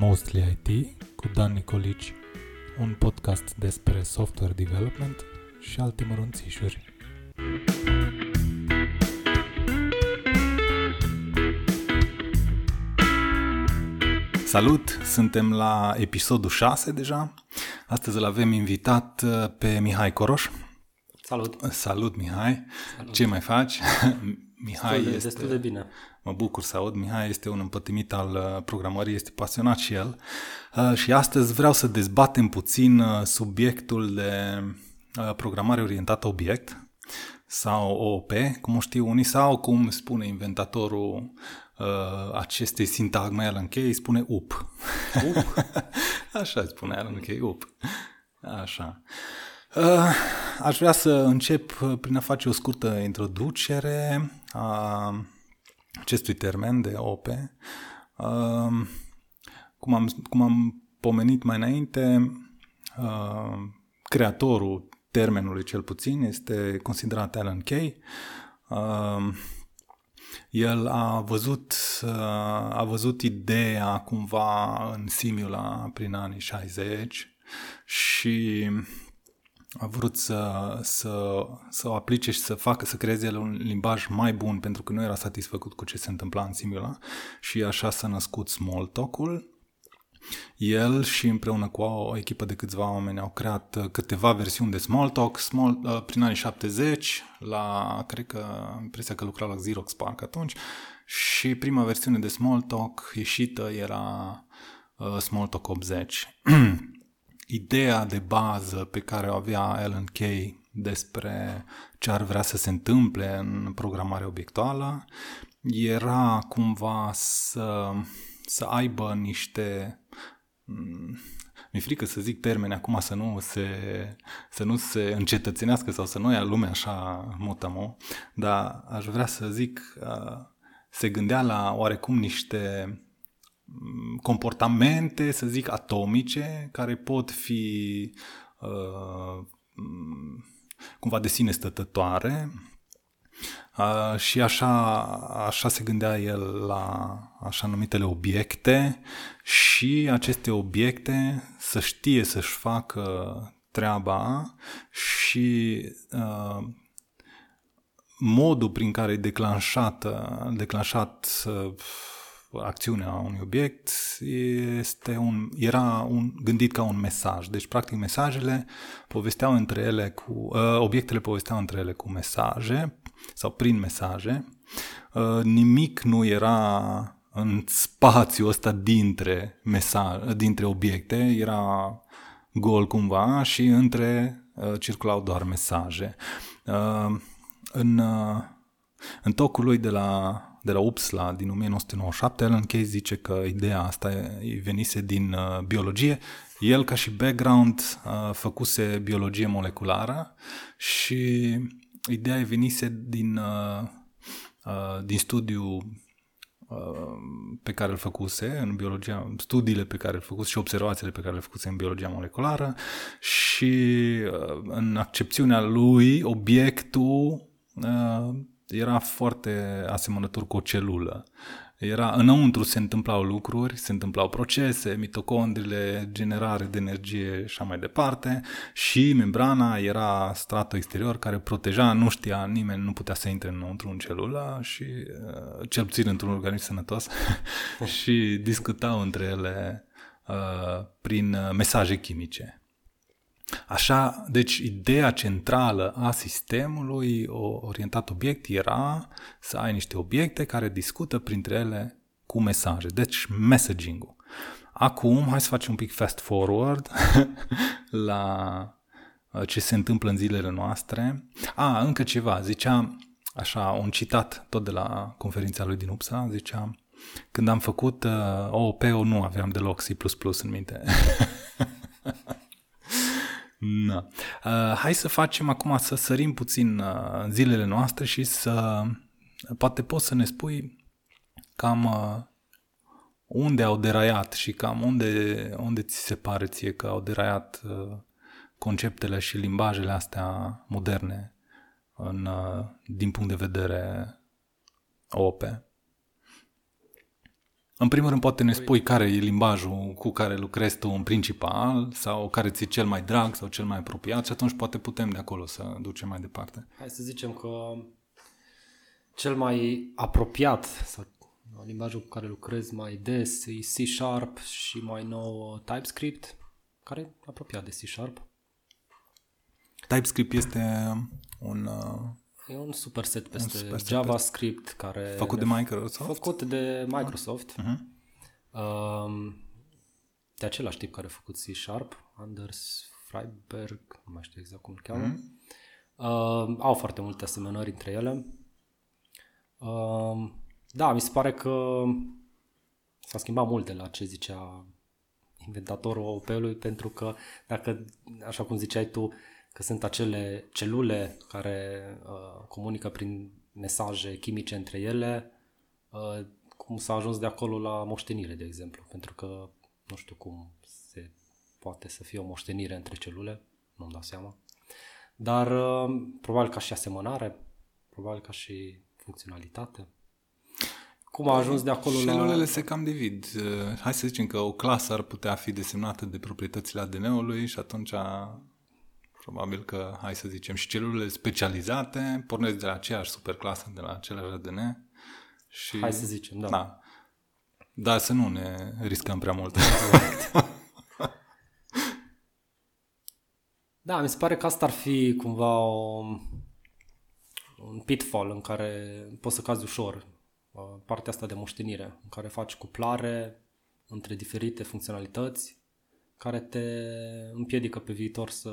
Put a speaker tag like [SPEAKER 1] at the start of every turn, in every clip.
[SPEAKER 1] Mostly IT cu Dan Nicolici, un podcast despre software development și alte mărunțișuri. Salut! Suntem la episodul 6 deja. Astăzi îl avem invitat uh, pe Mihai Coroș.
[SPEAKER 2] Salut!
[SPEAKER 1] Salut, Mihai! Salut. Ce mai faci?
[SPEAKER 2] Mihai destul de, este... Destul de bine.
[SPEAKER 1] Mă bucur să aud. Mihai este un împătimit al uh, programării, este pasionat și el. Uh, și astăzi vreau să dezbatem puțin subiectul de programare orientată obiect sau OOP, cum o știu unii, sau cum spune inventatorul uh, acestei sintagme Alan Kay, spune UP. UP? Așa spune Alan Kay, UP. Așa. Uh, aș vrea să încep prin a face o scurtă introducere a acestui termen de OP. Uh, cum, am, cum am pomenit mai înainte, uh, creatorul termenului cel puțin este considerat Alan Kay. Uh, el a văzut, uh, a văzut ideea cumva în Simula prin anii 60 și a vrut să, să, să o aplice și să facă, să creeze el un limbaj mai bun pentru că nu era satisfăcut cu ce se întâmpla în Simula și așa s-a născut Smalltalk-ul el și împreună cu o echipă de câțiva oameni au creat uh, câteva versiuni de Smalltalk Small, uh, prin anii 70, la, cred că, am impresia că lucra la Xerox Park atunci, și prima versiune de Smalltalk ieșită era uh, Smalltalk 80. Ideea de bază pe care o avea Alan Kay despre ce ar vrea să se întâmple în programarea obiectuală era cumva să, să aibă niște mi-e frică să zic termeni acum să nu se, să nu se încetățenească sau să nu ia lumea așa motamo, dar aș vrea să zic, se gândea la oarecum niște mm, comportamente, să zic, atomice, care pot fi uh, mm, cumva de sine stătătoare, Uh, și așa, așa se gândea el la așa numitele obiecte și aceste obiecte să știe să-și facă treaba și uh, modul prin care e declanșat, declanșat uh, acțiunea unui obiect este un, era un, gândit ca un mesaj. Deci, practic, mesajele povesteau între ele cu, uh, obiectele povesteau între ele cu mesaje sau prin mesaje. Uh, nimic nu era în spațiul ăsta dintre, mesaj, dintre obiecte, era gol cumva și între uh, circulau doar mesaje. Uh, în, uh, în tocul lui de la, de la UPSLA din 1997, Alan Kay zice că ideea asta îi venise din uh, biologie. El, ca și background, uh, făcuse biologie moleculară și ideea venise din, uh, uh, din studiu uh, pe care îl făcuse în biologia, studiile pe care le făcuse și observațiile pe care le făcuse în biologia moleculară și uh, în accepțiunea lui obiectul uh, era foarte asemănător cu o celulă. Era înăuntru se întâmplau lucruri, se întâmplau procese, mitocondrile, generare de energie și așa mai departe și membrana era stratul exterior care proteja, nu știa nimeni, nu putea să intre înăuntru în celulă și uh, cel puțin într-un organism sănătos și discutau între ele uh, prin uh, mesaje chimice. Așa, deci ideea centrală a sistemului orientat obiect era să ai niște obiecte care discută printre ele cu mesaje, deci messaging-ul. Acum, hai să facem un pic fast forward la uh, ce se întâmplă în zilele noastre. A, încă ceva, zicea, așa, un citat tot de la conferința lui din UPSA, zicea, când am făcut uh, OOP-ul nu aveam deloc C++ în minte. Na. Uh, hai să facem acum să sărim puțin uh, zilele noastre și să poate poți să ne spui cam uh, unde au deraiat și cam unde, unde ți se pare ție că au deraiat uh, conceptele și limbajele astea moderne în, uh, din punct de vedere OP. În primul rând, poate ne spui care e limbajul cu care lucrezi tu în principal sau care ți-e cel mai drag sau cel mai apropiat și atunci poate putem de acolo să ducem mai departe.
[SPEAKER 2] Hai să zicem că cel mai apropiat sau limbajul cu care lucrez mai des e C Sharp și mai nou uh, TypeScript, care e apropiat de C Sharp.
[SPEAKER 1] TypeScript este un... Uh,
[SPEAKER 2] e un superset peste un superset JavaScript care...
[SPEAKER 1] Făcut de Microsoft?
[SPEAKER 2] Făcut de Microsoft. Uh-huh. Um, de același tip care a făcut C Sharp, Anders Freiberg, nu mai știu exact cum îl cheamă. Uh-huh. Uh, au foarte multe asemănări între ele. Uh, da, mi se pare că s-a schimbat mult de la ce zicea inventatorul OP-ului, pentru că dacă, așa cum ziceai tu, că sunt acele celule care uh, comunică prin mesaje chimice între ele, uh, cum s-a ajuns de acolo la moștenire, de exemplu, pentru că nu știu cum se poate să fie o moștenire între celule, nu-mi dau seama, dar uh, probabil ca și asemănare, probabil ca și funcționalitate. Cum a ajuns de acolo
[SPEAKER 1] Celulele la... Celulele se cam divid. Uh, hai să zicem că o clasă ar putea fi desemnată de proprietățile ADN-ului și atunci probabil că, hai să zicem, și celulele specializate pornesc de la aceeași superclasă, de la același ADN. Și...
[SPEAKER 2] Hai să zicem, da. da.
[SPEAKER 1] Dar să nu ne riscăm prea mult.
[SPEAKER 2] da, mi se pare că asta ar fi cumva o, un pitfall în care poți să cazi ușor Uh, partea asta de moștenire, în care faci cuplare între diferite funcționalități care te împiedică pe viitor să,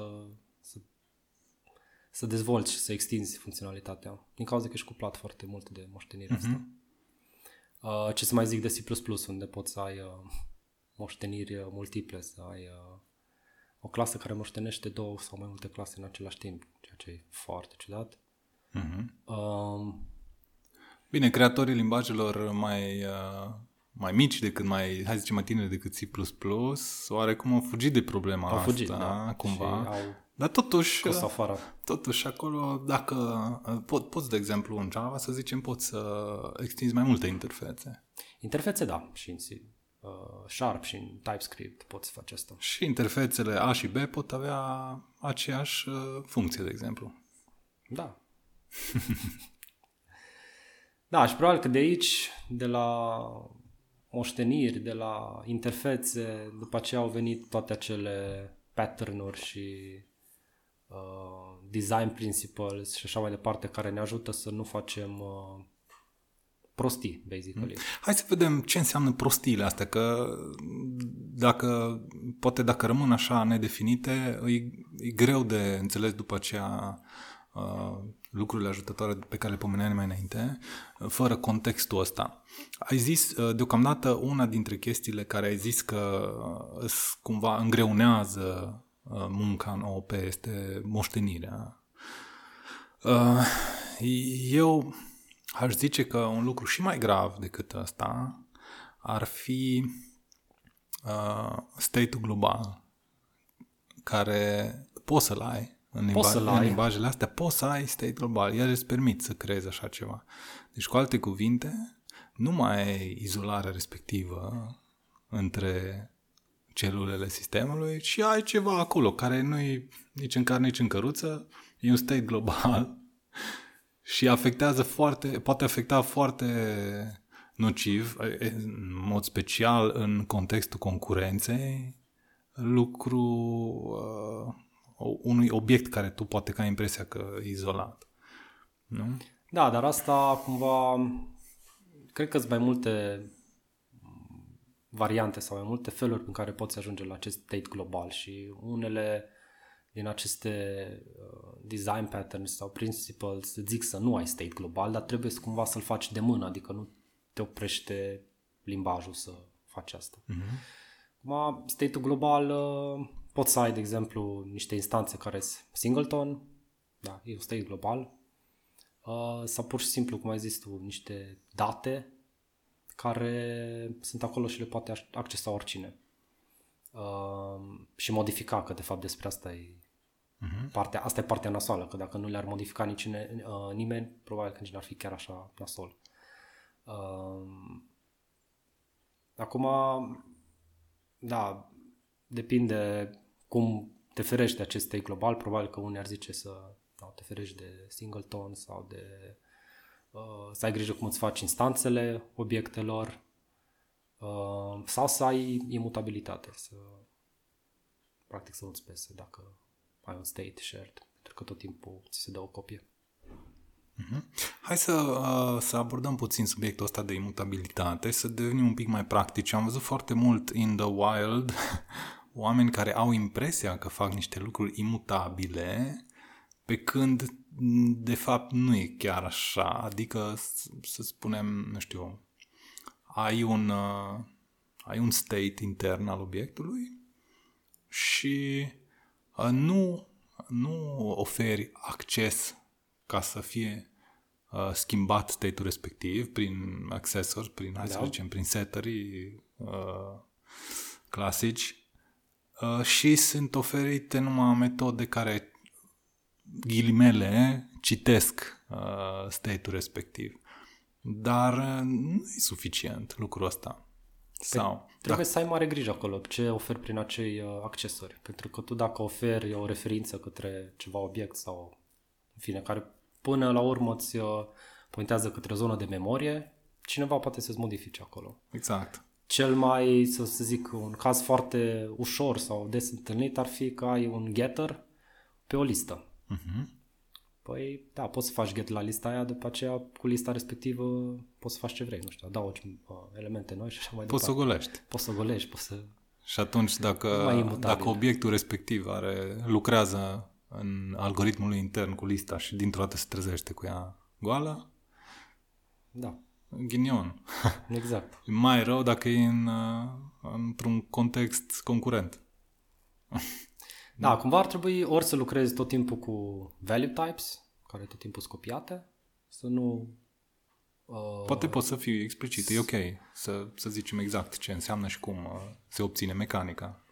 [SPEAKER 2] să, să dezvolți și să extinzi funcționalitatea, din cauza că ești cuplat foarte mult de moștenirea uh-huh. asta. Uh, ce să mai zic de C++, unde poți să ai uh, moșteniri multiple, să ai uh, o clasă care moștenește două sau mai multe clase în același timp, ceea ce e foarte ciudat. Uh-huh. Uh,
[SPEAKER 1] Bine, creatorii limbajelor mai, uh, mai mici decât mai, hai să zicem, mai tineri decât C++, oarecum au fugit de problema
[SPEAKER 2] au fugit,
[SPEAKER 1] asta,
[SPEAKER 2] da.
[SPEAKER 1] cumva. au Dar totuși,
[SPEAKER 2] afară.
[SPEAKER 1] totuși acolo, dacă uh, pot, poți, de exemplu, în Java, să zicem, poți să extinzi mai multe interfețe.
[SPEAKER 2] Interfețe, da, și în C, uh, Sharp și în TypeScript poți face asta.
[SPEAKER 1] Și interfețele A și B pot avea aceeași uh, funcție, de exemplu.
[SPEAKER 2] Da. Da, și probabil că de aici, de la moșteniri, de la interfețe, după aceea au venit toate acele pattern-uri și uh, design principles și așa mai departe, care ne ajută să nu facem uh, prostii, basically. Mm.
[SPEAKER 1] Hai să vedem ce înseamnă prostiile astea, că dacă, poate dacă rămân așa nedefinite, e, e greu de înțeles după aceea uh, lucrurile ajutătoare pe care le pomeneai mai înainte, fără contextul ăsta. Ai zis, uh, deocamdată, una dintre chestiile care ai zis că uh, cumva îngreunează uh, munca în OP este moștenirea. Eu aș zice că un lucru și mai grav decât ăsta ar fi state-ul global, care poți să-l ai, în, limba, să în limbajele astea poți să ai state global. El îți permit să creezi așa ceva. Deci, cu alte cuvinte, nu mai ai izolarea respectivă între celulele sistemului, ci ai ceva acolo care nu e nici în carne, nici în căruță, e un state global și afectează foarte, poate afecta foarte nociv, în mod special în contextul concurenței, lucru uh, unui obiect care tu poate ca impresia că e izolat. Nu?
[SPEAKER 2] Da, dar asta cumva cred că sunt mai multe variante sau mai multe feluri în care poți ajunge la acest state global și unele din aceste uh, design patterns sau principles zic să nu ai state global, dar trebuie să cumva să-l faci de mână, adică nu te oprește limbajul să faci asta. Mm-hmm. Acum, state-ul global uh, Poți să ai, de exemplu, niște instanțe care sunt singleton, da, e un state global, uh, sau pur și simplu, cum ai zis tu, niște date care sunt acolo și le poate accesa oricine. Uh, și modifica, că de fapt despre asta e uh-huh. partea, asta e partea nasoală, că dacă nu le-ar modifica nici uh, nimeni, probabil că nici n-ar fi chiar așa nasol. Uh, Acum, da, depinde cum te ferești de acest state global. Probabil că unii ar zice să da, te ferești de singleton sau de uh, să ai grijă cum îți faci instanțele obiectelor uh, sau să ai imutabilitate, să practic să nu-ți pese dacă ai un state shared, pentru că tot timpul ți se dă o copie.
[SPEAKER 1] Mm-hmm. Hai să, uh, să abordăm puțin subiectul ăsta de imutabilitate, să devenim un pic mai practici. Am văzut foarte mult in the wild oameni care au impresia că fac niște lucruri imutabile, pe când de fapt nu e chiar așa. Adică, să spunem, nu știu, ai un, uh, ai un state intern al obiectului și uh, nu, nu oferi acces ca să fie uh, schimbat state-ul respectiv prin accessori, prin, hai da. să zicem, prin setării uh, clasici uh, și sunt oferite numai metode care ghilimele citesc uh, state-ul respectiv. Dar uh, nu e suficient lucrul ăsta. Păi, Sau,
[SPEAKER 2] trebuie dacă... să ai mare grijă acolo ce oferi prin acei uh, accesori. Pentru că tu dacă oferi o referință către ceva obiect sau în fine, care până la urmă îți uh, pointează către o zonă de memorie, cineva poate să-ți modifice acolo.
[SPEAKER 1] Exact.
[SPEAKER 2] Cel mai, să, să zic, un caz foarte ușor sau des întâlnit ar fi că ai un getter pe o listă. Uh-huh. Păi, da, poți să faci get la lista aia, după aceea cu lista respectivă poți să faci ce vrei, nu știu, adaugi uh, elemente noi și așa mai
[SPEAKER 1] poți
[SPEAKER 2] departe.
[SPEAKER 1] Poți să golești.
[SPEAKER 2] Poți să golești, poți să...
[SPEAKER 1] Și atunci dacă, dacă obiectul respectiv are, lucrează în algoritmul intern cu lista și dintr-o dată se trezește cu ea goală,
[SPEAKER 2] da.
[SPEAKER 1] ghinion.
[SPEAKER 2] Exact.
[SPEAKER 1] e mai rău dacă e în, uh, într-un context concurent.
[SPEAKER 2] da, cumva ar trebui ori să lucrezi tot timpul cu value types, care tot timpul sunt copiate, să nu...
[SPEAKER 1] Uh, Poate poți să fii explicit, e ok să, să zicem exact ce înseamnă și cum uh, se obține mecanica.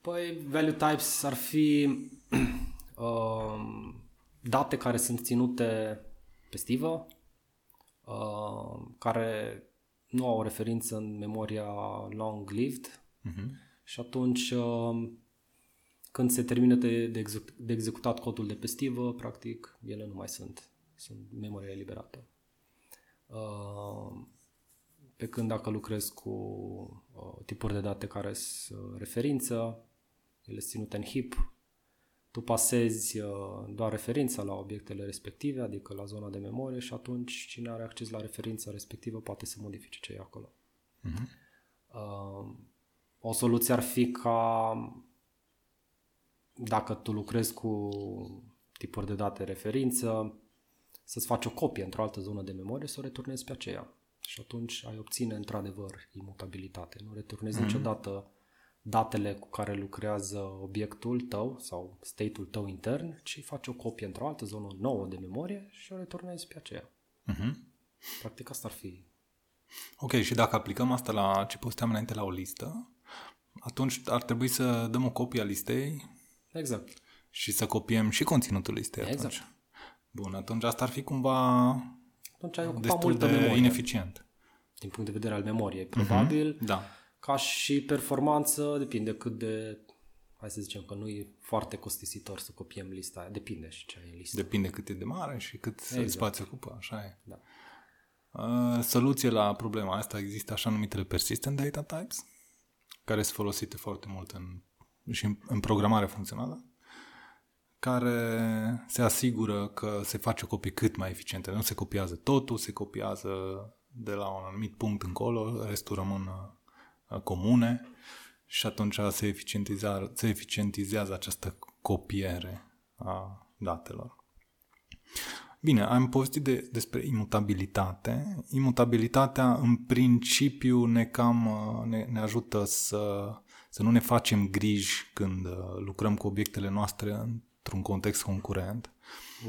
[SPEAKER 2] Păi, value types ar fi uh, date care sunt ținute pe stivă, uh, care nu au o referință în memoria long-lived uh-huh. și atunci uh, când se termină de, de, exec- de executat codul de pe stivă, practic, ele nu mai sunt, sunt memoria eliberată. Uh, pe când dacă lucrez cu uh, tipuri de date care sunt referință, ele sunt ținute în heap, tu pasezi uh, doar referința la obiectele respective, adică la zona de memorie și atunci cine are acces la referința respectivă poate să modifice ce e acolo. Uh-huh. O soluție ar fi ca dacă tu lucrezi cu tipuri de date referință, să-ți faci o copie într-o altă zonă de memorie, să o returnezi pe aceea. Și atunci ai obține într-adevăr imutabilitate. Nu returnezi mm-hmm. niciodată datele cu care lucrează obiectul tău sau state-ul tău intern, ci faci o copie într-o altă zonă nouă de memorie și o returnezi pe aceea. Uh-huh. Practic asta ar fi.
[SPEAKER 1] Ok, și dacă aplicăm asta la ce posteam înainte la o listă, atunci ar trebui să dăm o copie a listei.
[SPEAKER 2] Exact.
[SPEAKER 1] Și să copiem și conținutul listei exact. atunci. Bun, atunci asta ar fi cumva atunci ai destul de memorie. ineficient.
[SPEAKER 2] Din punct de vedere al memoriei, probabil.
[SPEAKER 1] Uh-huh. Da
[SPEAKER 2] ca și performanță, depinde cât de, hai să zicem că nu e foarte costisitor să copiem lista aia, depinde și ce ai în listă.
[SPEAKER 1] Depinde cât e de mare și cât exact. spațiu ocupă, așa e.
[SPEAKER 2] Da.
[SPEAKER 1] Uh, soluție la problema asta există așa numitele persistent data types, care sunt folosite foarte mult în, și în, în programare funcțională, care se asigură că se face o copie cât mai eficientă. Nu se copiază totul, se copiază de la un anumit punct încolo, restul rămân Uh, comune și atunci se eficientizează, se eficientizează această copiere a datelor. Bine, am povestit de, despre imutabilitate. Imutabilitatea, în principiu, ne cam uh, ne, ne ajută să, să nu ne facem griji când uh, lucrăm cu obiectele noastre într-un context concurent.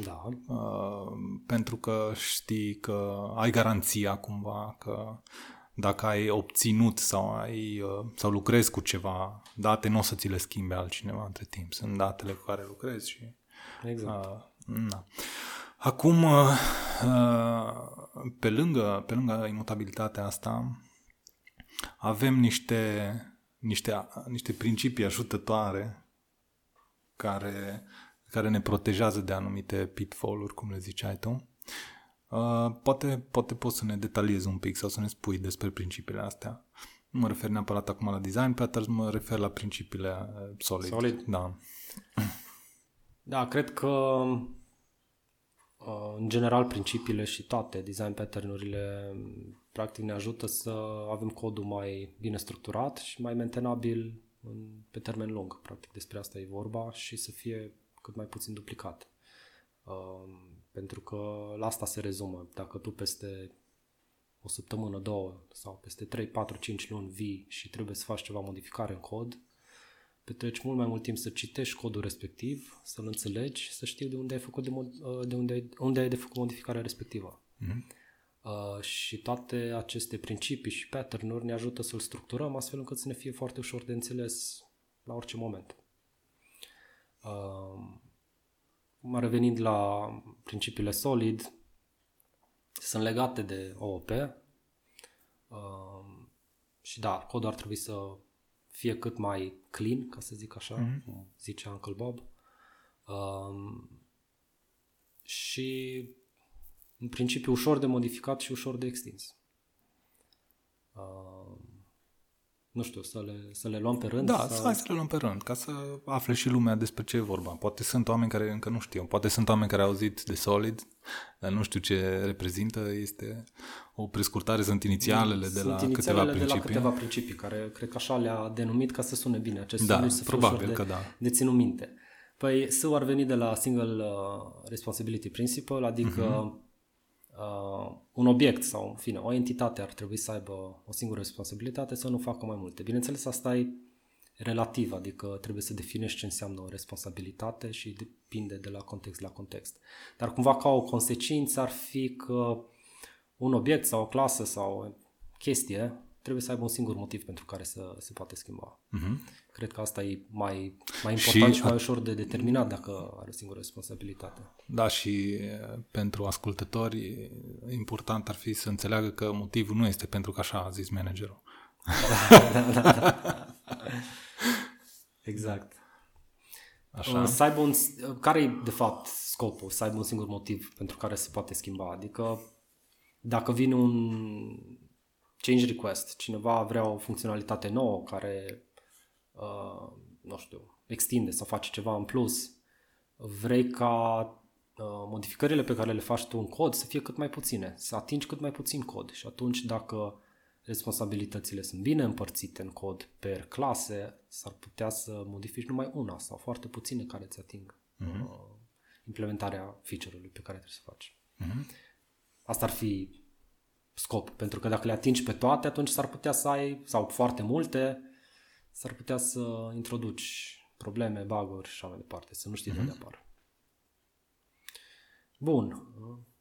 [SPEAKER 2] Da.
[SPEAKER 1] Uh, pentru că știi că ai garanția cumva că dacă ai obținut sau, ai, uh, sau lucrezi cu ceva date, nu o să ți le schimbe altcineva între timp. Sunt datele cu care lucrezi și...
[SPEAKER 2] Exact. Uh,
[SPEAKER 1] na. Acum, uh, pe lângă, pe lângă imutabilitatea asta, Avem niște, niște, niște principii ajutătoare care, care ne protejează de anumite pitfall-uri, cum le ziceai tu. Uh, poate, poate poți să ne detaliezi un pic sau să ne spui despre principiile astea. Nu mă refer neapărat acum la design patterns, mă refer la principiile uh, solid.
[SPEAKER 2] Solid?
[SPEAKER 1] Da.
[SPEAKER 2] Da, cred că uh, în general principiile și toate design pattern-urile practic ne ajută să avem codul mai bine structurat și mai mentenabil pe termen lung. Practic despre asta e vorba și să fie cât mai puțin duplicat. Uh, pentru că la asta se rezumă. Dacă tu peste o săptămână, două sau peste 3, 4, 5 luni vii și trebuie să faci ceva modificare în cod, petreci mult mai mult timp să citești codul respectiv, să-l înțelegi, să știi de unde ai făcut, de, de unde, unde ai de făcut modificarea respectivă. Mm-hmm. Uh, și toate aceste principii și pattern-uri ne ajută să-l structurăm astfel încât să ne fie foarte ușor de înțeles la orice moment. Uh, revenind la principiile solid, sunt legate de OOP uh, și da, codul ar trebui să fie cât mai clean, ca să zic așa, mm-hmm. cum zice Uncle Bob. Uh, și în principiu ușor de modificat și ușor de extins. Uh, nu știu, să le, să le luăm pe rând?
[SPEAKER 1] Da, sau... hai să le luăm pe rând, ca să afle și lumea despre ce e vorba. Poate sunt oameni care încă nu știu, poate sunt oameni care au auzit de Solid, dar nu știu ce reprezintă, este o prescurtare, sunt inițialele de la câteva principii. de la
[SPEAKER 2] câteva principii, care cred că așa le-a denumit ca să sune bine. Acest
[SPEAKER 1] da, să probabil că
[SPEAKER 2] de,
[SPEAKER 1] da.
[SPEAKER 2] de ținut minte. Păi S ar veni de la Single uh, Responsibility Principle, adică uh-huh uh, un obiect sau, în fine, o entitate ar trebui să aibă o singură responsabilitate să nu facă mai multe. Bineînțeles, asta e relativ, adică trebuie să definești ce înseamnă o responsabilitate și depinde de la context la context. Dar cumva ca o consecință ar fi că un obiect sau o clasă sau o chestie trebuie să aibă un singur motiv pentru care să se poate schimba. Uh-huh. Cred că asta e mai, mai important și, și mai ușor de determinat dacă are o singură responsabilitate.
[SPEAKER 1] Da, și pentru ascultători important ar fi să înțeleagă că motivul nu este pentru că așa a zis managerul. Da, da, da, da.
[SPEAKER 2] exact. Așa. Să aibă un, care e de fapt scopul? Să aibă un singur motiv pentru care se poate schimba. Adică dacă vine un change request, cineva vrea o funcționalitate nouă care uh, nu știu, extinde sau face ceva în plus, vrei ca uh, modificările pe care le faci tu în cod să fie cât mai puține, să atingi cât mai puțin cod și atunci dacă responsabilitățile sunt bine împărțite în cod per clase, s-ar putea să modifici numai una sau foarte puține care îți ating uh-huh. uh, implementarea feature-ului pe care trebuie să faci. Uh-huh. Asta ar fi scop, pentru că dacă le atingi pe toate, atunci s-ar putea să ai, sau foarte multe, s-ar putea să introduci probleme, bug-uri și așa mai departe, să nu știi mm-hmm. de unde mhm. apar. Bun,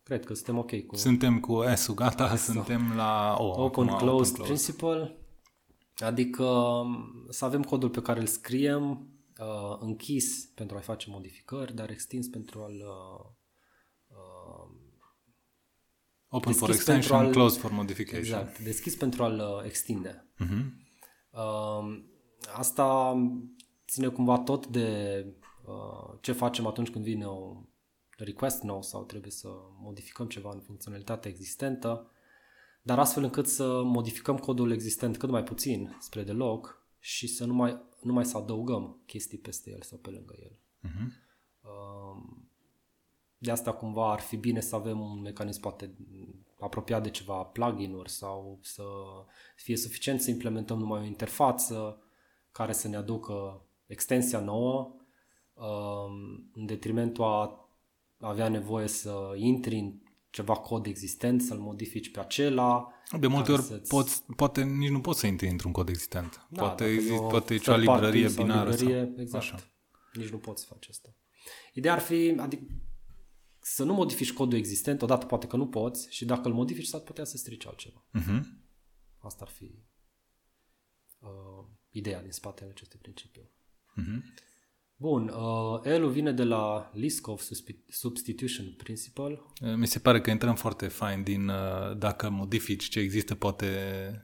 [SPEAKER 2] cred că suntem ok cu...
[SPEAKER 1] Suntem cu S-ul, gata, S-ul. suntem la O.
[SPEAKER 2] Open, acum, closed, open closed Principle, adică um, să avem codul pe care îl scriem uh, închis pentru a face modificări, dar extins pentru a-l uh, uh,
[SPEAKER 1] Open for extension, al, closed for modification.
[SPEAKER 2] Exact, deschis pentru a-l uh, extinde. Uh-huh. Uh, asta ține cumva tot de uh, ce facem atunci când vine o request nou sau trebuie să modificăm ceva în funcționalitatea existentă, dar astfel încât să modificăm codul existent cât mai puțin spre deloc și să nu mai, nu mai să adăugăm chestii peste el sau pe lângă el. Uh-huh. Uh, de asta cumva ar fi bine să avem un mecanism poate apropiat de ceva plugin-uri sau să fie suficient să implementăm numai o interfață care să ne aducă extensia nouă um, în detrimentul a avea nevoie să intri în ceva cod existent, să-l modifici pe acela.
[SPEAKER 1] De multe ori poți, poate nici nu poți să intri într-un cod existent. Da, poate, exist, poate e cea librărie binară. Sau librărie,
[SPEAKER 2] sau, exact. Așa. Nici nu poți face asta. Ideea ar fi, adică să nu modifici codul existent, odată poate că nu poți și dacă îl modifici s-ar putea să strici altceva. Uh-huh. Asta ar fi uh, ideea din spatele acestui principiu. Uh-huh. Bun, uh, L-ul vine de la Liskov Substitution Principle.
[SPEAKER 1] Mi se pare că intrăm foarte fain din uh, dacă modifici ce există, poate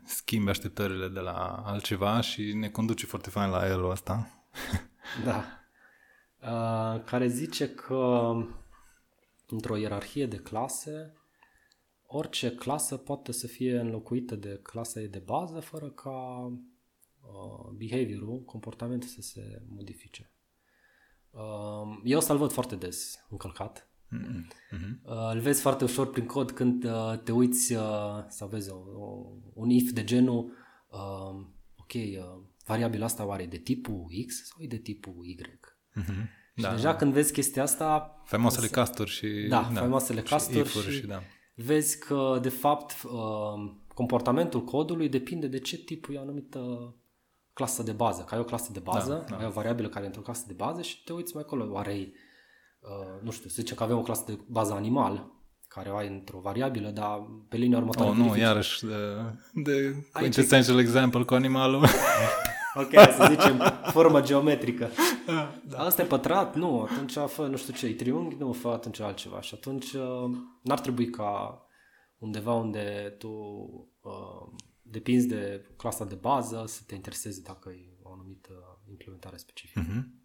[SPEAKER 1] schimbi așteptările de la altceva și ne conduce foarte fain la L-ul ăsta.
[SPEAKER 2] da. Uh, care zice că într-o ierarhie de clase, orice clasă poate să fie înlocuită de clasa ei de bază fără ca uh, behaviorul, comportamentul să se modifice. Uh, eu o să-l văd foarte des încălcat. Mm-hmm. Uh, îl vezi foarte ușor prin cod când uh, te uiți uh, să vezi o, o, un if de genul uh, ok, uh, variabila asta oare e de tipul X sau e de tipul Y? Mm-hmm. Și da, deja da. când vezi chestia asta...
[SPEAKER 1] Faimoasele să... casturi și...
[SPEAKER 2] Da, da faimoasele casturi și, și, și da. vezi că, de fapt, uh, comportamentul codului depinde de ce tipul e o anumită clasă de bază. Că ai o clasă de bază, da, da. ai o variabilă care e într-o clasă de bază și te uiți mai acolo. Oare e, uh, nu știu, să zicem că avem o clasă de bază animal, care o ai într-o variabilă, dar pe linia următoare...
[SPEAKER 1] Oh, nu, iarăși de, de quintessential example cu animalul.
[SPEAKER 2] ok, să zicem formă geometrică. Da. Asta e pătrat? Nu, atunci fă nu știu ce, e triunghi? Nu, fă atunci altceva. Și atunci uh, n-ar trebui ca undeva unde tu uh, depinzi de clasa de bază să te interesezi dacă e o anumită implementare specifică. Uh-huh.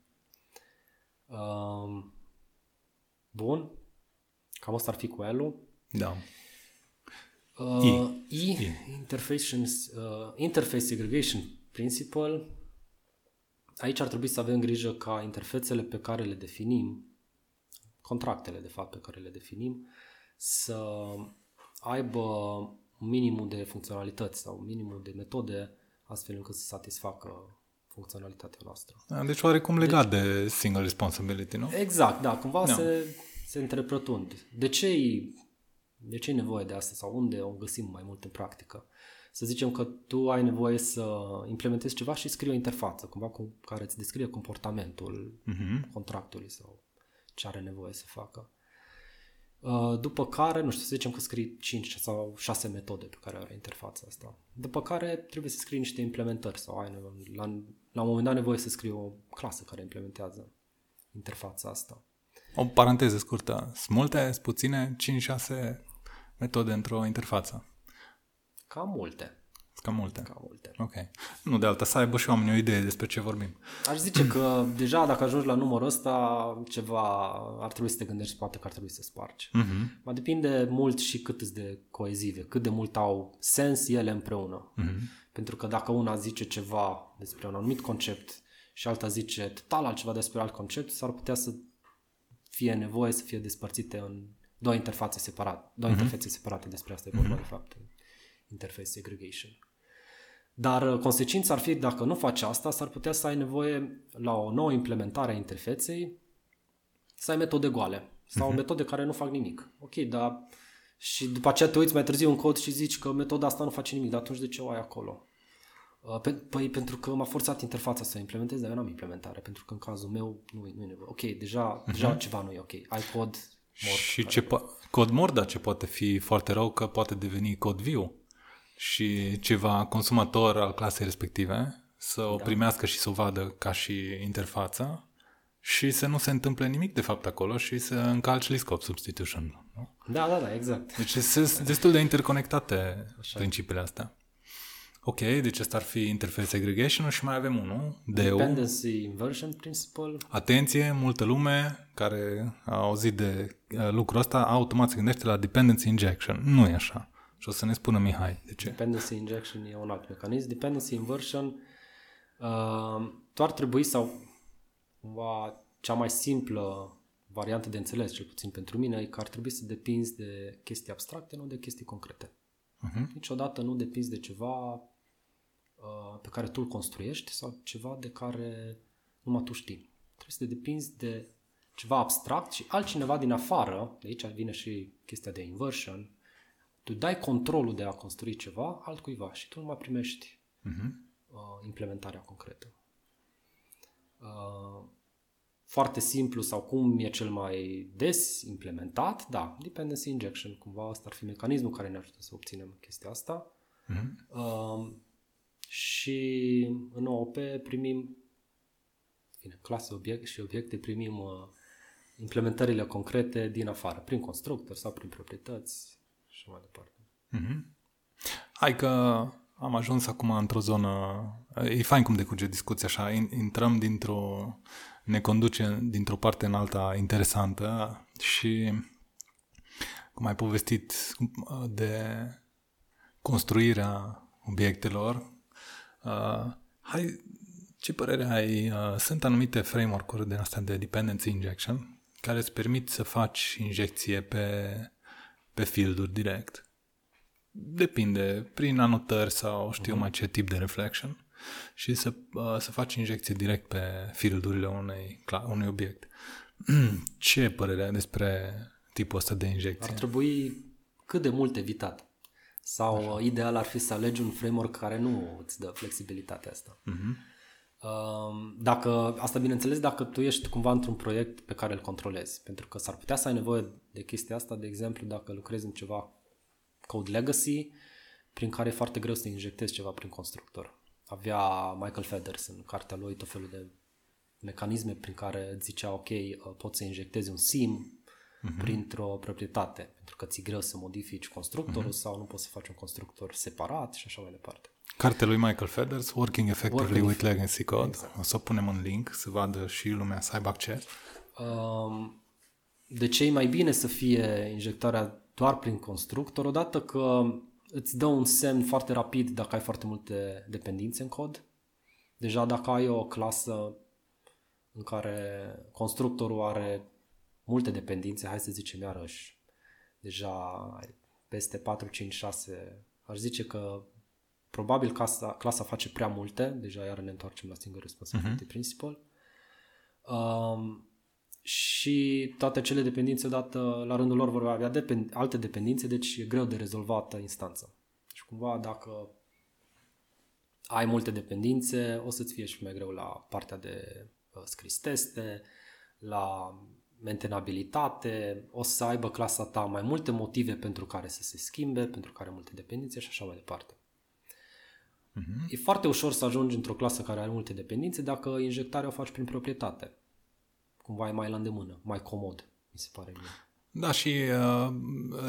[SPEAKER 2] Uh, bun. Cam asta ar fi cu el
[SPEAKER 1] Da.
[SPEAKER 2] Uh, I. I. Interface, uh, interface Segregation Principle. Aici ar trebui să avem grijă ca interfețele pe care le definim, contractele de fapt pe care le definim, să aibă un minimum de funcționalități sau un minimum de metode astfel încât să satisfacă funcționalitatea noastră.
[SPEAKER 1] Da, deci oarecum legat deci, de single responsibility, nu?
[SPEAKER 2] Exact, da, cumva no. se, se întreprătund. De ce de ce e nevoie de asta sau unde o găsim mai mult în practică? Să zicem că tu ai nevoie să implementezi ceva și scrii o interfață, cumva cu care îți descrie comportamentul uh-huh. contractului sau ce are nevoie să facă. Uh, după care, nu știu, să zicem că scrii 5 sau 6 metode pe care are interfața asta. După care trebuie să scrii niște implementări sau ai la, la un moment dat nevoie să scrii o clasă care implementează interfața asta.
[SPEAKER 1] O paranteză scurtă. Sunt multe, sunt puține, 5-6 metode într-o interfață.
[SPEAKER 2] Cam multe.
[SPEAKER 1] Cam multe.
[SPEAKER 2] Cam multe.
[SPEAKER 1] Ok. Nu de alta, să aibă și oamenii o idee despre ce vorbim.
[SPEAKER 2] Aș zice că deja dacă ajungi la numărul ăsta, ceva ar trebui să te gândești, poate că ar trebui să spargi. Mm-hmm. Mă depinde mult și cât de coezive, cât de mult au sens ele împreună. Mm-hmm. Pentru că dacă una zice ceva despre un anumit concept și alta zice total altceva despre alt concept, s-ar putea să fie nevoie să fie despărțite în două interfațe separate, două mm-hmm. interfețe separate despre asta e vorba mm-hmm. de fapt interface segregation. Dar uh, consecința ar fi, dacă nu faci asta, s-ar putea să ai nevoie la o nouă implementare a interfeței să ai metode goale sau uh-huh. metode care nu fac nimic. Ok, dar și după aceea te uiți mai târziu în cod și zici că metoda asta nu face nimic, dar atunci de ce o ai acolo? Uh, păi pentru că m-a forțat interfața să implementez, dar eu n-am implementare, pentru că în cazul meu nu, nu e nevoie. Ok, deja, uh-huh. deja ceva nu e ok. Ai cod mort.
[SPEAKER 1] Și ce po- cod mort, dar ce poate fi foarte rău, că poate deveni cod viu și ceva consumator al clasei respective să o da. primească și să o vadă ca și interfață și să nu se întâmple nimic de fapt acolo și să încalci Liscop substitution. Nu?
[SPEAKER 2] Da, da, da, exact.
[SPEAKER 1] Deci sunt destul de interconectate Așa. principiile astea. Ok, deci asta ar fi interface segregation și mai avem unul, DU.
[SPEAKER 2] Dependency Inversion Principle.
[SPEAKER 1] Atenție, multă lume care a auzit de uh, lucrul ăsta automat se gândește la dependency injection. Nu e așa. Și o să ne spună Mihai de ce.
[SPEAKER 2] Dependency injection e un alt mecanism. Dependency inversion uh, tu ar trebui sau cumva cea mai simplă variantă de înțeles, cel puțin pentru mine, e că ar trebui să depinzi de chestii abstracte, nu de chestii concrete. Uh-huh. Niciodată nu depinzi de ceva uh, pe care tu îl construiești sau ceva de care numai tu știi. Trebuie să te depinzi de ceva abstract și altcineva din afară, de aici vine și chestia de inversion, tu dai controlul de a construi ceva altcuiva și tu nu mai primești uh-huh. uh, implementarea concretă. Uh, foarte simplu sau cum e cel mai des implementat, da, dependency injection, cumva asta ar fi mecanismul care ne ajută să obținem chestia asta. Uh-huh. Uh, și în OOP primim fine, clase obiect și obiecte primim uh, implementările concrete din afară, prin constructor sau prin proprietăți și mai departe.
[SPEAKER 1] Mm-hmm. Hai că am ajuns acum într-o zonă, e fain cum decurge discuția așa, intrăm dintr-o, ne conduce dintr-o parte în alta interesantă și cum ai povestit de construirea obiectelor, uh, hai, ce părere ai? Uh, sunt anumite framework-uri de astea de dependency injection care îți permit să faci injecție pe, pe field-uri direct. Depinde, prin anotări sau știu uh-huh. mai ce tip de reflection și să, uh, să faci injecție direct pe field-urile unei, unui obiect. ce părere ai despre tipul ăsta de injecție?
[SPEAKER 2] Ar trebui cât de mult evitat. Sau Așa. ideal ar fi să alegi un framework care nu îți dă flexibilitatea asta. Uh-huh. Dacă, asta bineînțeles dacă tu ești cumva într-un proiect pe care îl controlezi, pentru că s-ar putea să ai nevoie de chestia asta, de exemplu, dacă lucrezi în ceva code legacy, prin care e foarte greu să injectezi ceva prin constructor. Avea Michael Feathers în cartea lui tot felul de mecanisme prin care îți zicea, ok, uh, poți să injectezi un sim uh-huh. printr-o proprietate, pentru că ți-e greu să modifici constructorul uh-huh. sau nu poți să faci un constructor separat și așa mai departe.
[SPEAKER 1] Cartea lui Michael Feathers, Working Effectively Working with Legacy Code. Exact. O să o punem în link să vadă și lumea să aibă acces. Um,
[SPEAKER 2] de ce e mai bine să fie injectarea doar prin constructor, odată că îți dă un semn foarte rapid dacă ai foarte multe dependențe în cod. Deja dacă ai o clasă în care constructorul are multe dependențe, hai să zicem iarăși, deja peste 4, 5, 6, aș zice că probabil clasa, clasa face prea multe, deja iar ne întoarcem la single responsibility uh-huh. principle. Um, și toate cele dependențe odată la rândul lor vor avea depend- alte dependențe, deci e greu de rezolvat instanța. Și cumva dacă ai multe dependențe, o să-ți fie și mai greu la partea de uh, scris teste, la mentenabilitate, o să aibă clasa ta mai multe motive pentru care să se schimbe, pentru care multe dependențe și așa mai departe. Uh-huh. E foarte ușor să ajungi într-o clasă care are multe dependențe dacă injectarea o faci prin proprietate. Cumva e mai la îndemână, mai comod, mi se pare mie.
[SPEAKER 1] Da, și uh,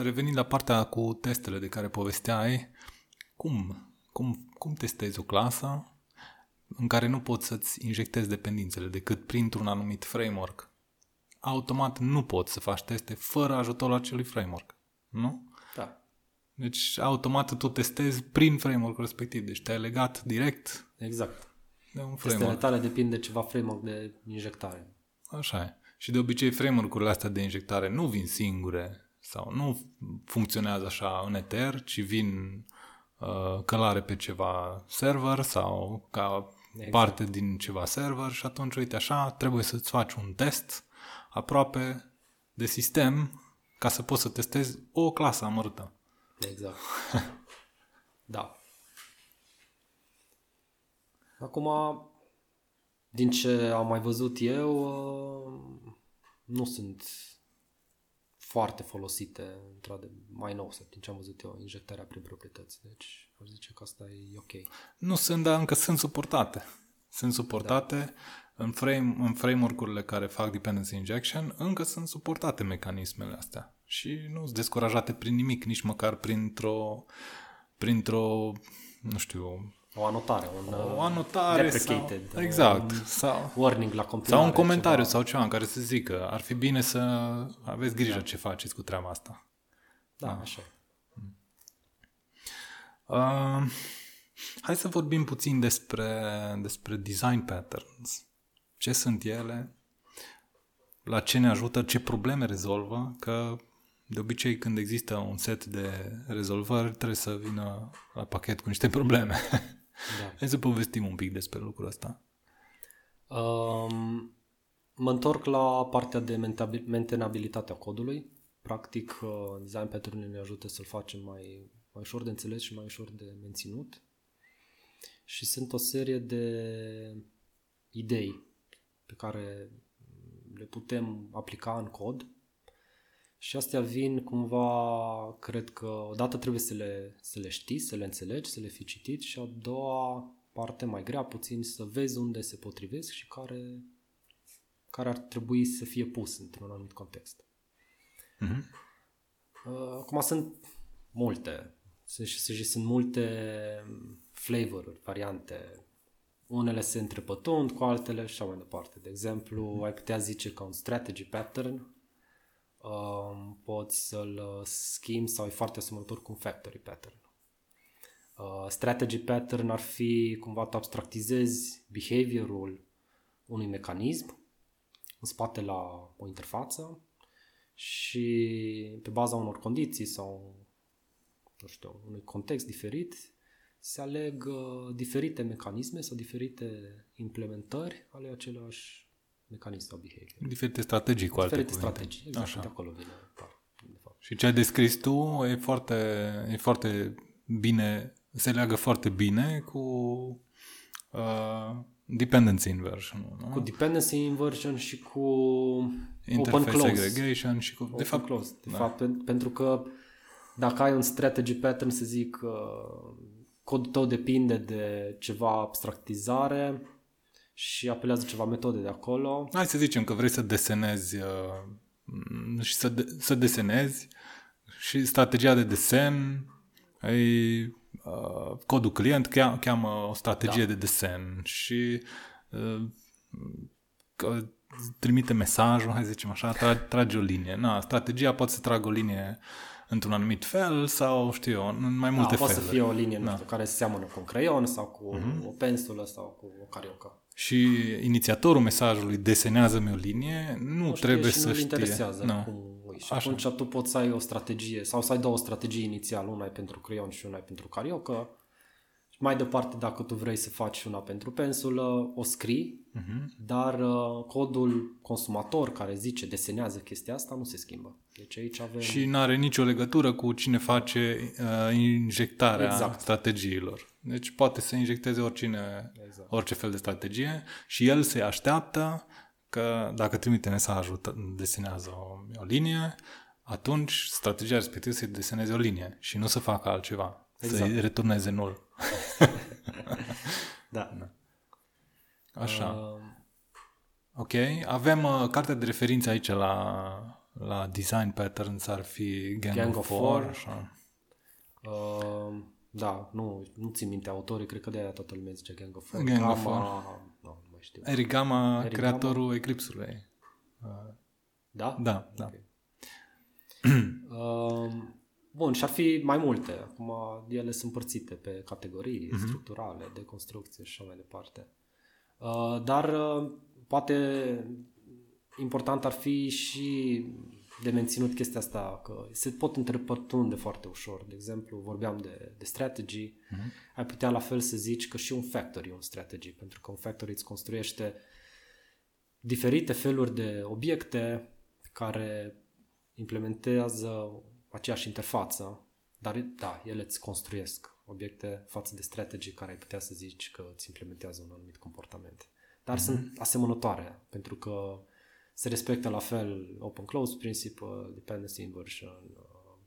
[SPEAKER 1] revenind la partea cu testele de care povesteai, cum, cum, cum testezi o clasă în care nu poți să-ți injectezi dependențele decât printr-un anumit framework? Automat nu poți să faci teste fără ajutorul acelui framework, nu?
[SPEAKER 2] Da.
[SPEAKER 1] Deci, automat tu testezi prin framework respectiv. Deci te-ai legat direct
[SPEAKER 2] exact.
[SPEAKER 1] de un framework.
[SPEAKER 2] Testele tale depind de ceva framework de injectare.
[SPEAKER 1] Așa e. Și de obicei framework-urile astea de injectare nu vin singure sau nu funcționează așa în eter, ci vin uh, călare pe ceva server sau ca exact. parte din ceva server și atunci, uite așa, trebuie să-ți faci un test aproape de sistem ca să poți să testezi o clasă amărâtă.
[SPEAKER 2] Exact. da. Acum, din ce am mai văzut eu, uh, nu sunt foarte folosite, într-adevăr, mai nou, sau din ce am văzut eu, injectarea prin proprietăți. Deci, aș zice că asta e ok.
[SPEAKER 1] Nu sunt, dar încă sunt suportate. Sunt suportate da. în, frame, în framework-urile care fac dependency injection, încă sunt suportate mecanismele astea și nu sunt descurajate prin nimic, nici măcar printr-o, printr-o nu știu,
[SPEAKER 2] o anotare, un
[SPEAKER 1] o anotare
[SPEAKER 2] deprecated,
[SPEAKER 1] sau, exact, un
[SPEAKER 2] sau warning la compilare.
[SPEAKER 1] Sau un comentariu ceva. sau ceva în care să zică ar fi bine să aveți grijă da. ce faceți cu treaba asta.
[SPEAKER 2] Da, da. așa.
[SPEAKER 1] Uh, hai să vorbim puțin despre, despre design patterns. Ce sunt ele? La ce ne ajută? Ce probleme rezolvă? Că de obicei, când există un set de rezolvări, trebuie să vină la pachet cu niște probleme. Da. Hai să povestim un pic despre lucrul ăsta.
[SPEAKER 2] Um, mă întorc la partea de mentenabilitate a codului. Practic, uh, design pattern ne ajută să-l facem mai, mai ușor de înțeles și mai ușor de menținut. Și sunt o serie de idei pe care le putem aplica în cod și astea vin cumva, cred că odată trebuie să le, să le știi, să le înțelegi, să le fi citit și a doua parte mai grea puțin să vezi unde se potrivesc și care care ar trebui să fie pus într-un anumit context.
[SPEAKER 1] Mhm.
[SPEAKER 2] Uh, Acum sunt multe. Sunt, și, și sunt multe flavoruri, variante. Unele se întrepătund cu altele și așa mai departe. De exemplu, ai putea zice că un strategy pattern um, poți să-l uh, schimbi sau e foarte asemănător cu un factory pattern. Uh, strategy pattern ar fi cumva tu abstractizezi behaviorul unui mecanism în spate la o interfață și pe baza unor condiții sau nu știu, unui context diferit se aleg uh, diferite mecanisme sau diferite implementări ale același mecanism sau behavior.
[SPEAKER 1] Diferite strategii, cu alte
[SPEAKER 2] Diferite
[SPEAKER 1] cuvinte.
[SPEAKER 2] strategii, exact,
[SPEAKER 1] Așa.
[SPEAKER 2] de acolo vine. par, De fapt.
[SPEAKER 1] Și ce ai descris tu e foarte, e foarte bine, se leagă foarte bine cu uh, dependency inversion. Nu?
[SPEAKER 2] Cu dependency inversion și cu
[SPEAKER 1] Interface
[SPEAKER 2] open close.
[SPEAKER 1] segregation și cu...
[SPEAKER 2] Open
[SPEAKER 1] de fapt,
[SPEAKER 2] close. De
[SPEAKER 1] da.
[SPEAKER 2] fapt, pen- pentru că dacă ai un strategy pattern, să zic, uh, codul tău depinde de ceva abstractizare și apelează ceva metode de acolo.
[SPEAKER 1] Hai să zicem că vrei să desenezi uh, m, și să, de, să desenezi și strategia de desen ai uh, codul client cheamă, cheamă o strategie
[SPEAKER 2] Da.
[SPEAKER 1] de desen și uh, că trimite mesajul, hai să zicem așa, tra- trage o linie. Na, strategia poate să tragă o linie într-un anumit fel sau, știu eu, în mai multe
[SPEAKER 2] da, poate
[SPEAKER 1] feluri.
[SPEAKER 2] să fie o linie, nu
[SPEAKER 1] Da.
[SPEAKER 2] știu, care seamănă cu un creion sau cu
[SPEAKER 1] Mhm.
[SPEAKER 2] o pensulă sau cu o cariocă.
[SPEAKER 1] Și inițiatorul mesajului desenează-mi o linie, nu,
[SPEAKER 2] Nu știe
[SPEAKER 1] trebuie
[SPEAKER 2] și
[SPEAKER 1] să
[SPEAKER 2] nu-l
[SPEAKER 1] știe.
[SPEAKER 2] interesează
[SPEAKER 1] Nu.
[SPEAKER 2] cum ui. Și
[SPEAKER 1] Așa.
[SPEAKER 2] atunci tu poți să ai o strategie sau să ai două strategii inițial, una e pentru creion și una e pentru cariocă. Și mai departe, dacă tu vrei să faci una pentru pensulă, o scrii,
[SPEAKER 1] Mhm.
[SPEAKER 2] dar uh, codul consumator care zice, desenează chestia asta, nu se schimbă. Deci aici avem...
[SPEAKER 1] Și nu are nicio legătură cu cine face uh, injectarea
[SPEAKER 2] Exact.
[SPEAKER 1] strategiilor. Deci poate să injecteze oricine,
[SPEAKER 2] Exact.
[SPEAKER 1] orice fel de strategie și el se așteaptă că dacă trimite mesajul, t- desenează o, o linie, atunci strategia respectivă să deseneze o linie și nu să facă altceva.
[SPEAKER 2] Exact.
[SPEAKER 1] Să-i returneze nul.
[SPEAKER 2] Da.
[SPEAKER 1] Așa.
[SPEAKER 2] Uh,
[SPEAKER 1] Ok. Avem uh, cartea de referință aici la, la design patterns, ar fi Gang,
[SPEAKER 2] Gang
[SPEAKER 1] of
[SPEAKER 2] of
[SPEAKER 1] Four.
[SPEAKER 2] Four.
[SPEAKER 1] Așa.
[SPEAKER 2] uh, da, nu, nu țin minte autorii, cred că de-aia toată lumea zice Gang of Four.
[SPEAKER 1] Gang of
[SPEAKER 2] Gamma, Nu, nu mai știu.
[SPEAKER 1] Eric Gama,
[SPEAKER 2] Eric
[SPEAKER 1] creatorul Eclipse-ului.
[SPEAKER 2] Da?
[SPEAKER 1] Da, da.
[SPEAKER 2] Ok. Uh, bun, și ar fi mai multe. Acum ele sunt împărțite pe categorii
[SPEAKER 1] Mhm.
[SPEAKER 2] structurale, de construcție și așa mai departe. Uh, dar uh, poate important ar fi și de menținut chestia asta, că se pot întrepătrunde foarte ușor. De exemplu, vorbeam de, de strategy,
[SPEAKER 1] Mhm.
[SPEAKER 2] ai putea la fel să zici că și un factory e un strategy, pentru că un factory îți construiește diferite feluri de obiecte care implementează aceeași interfață, dar da, ele îți construiesc obiecte față de strategy care ai putea să zici că îți implementează un anumit comportament. Dar mm-hmm. sunt asemănătoare, pentru că se respectă la fel open close principle, dependency inversion, uh,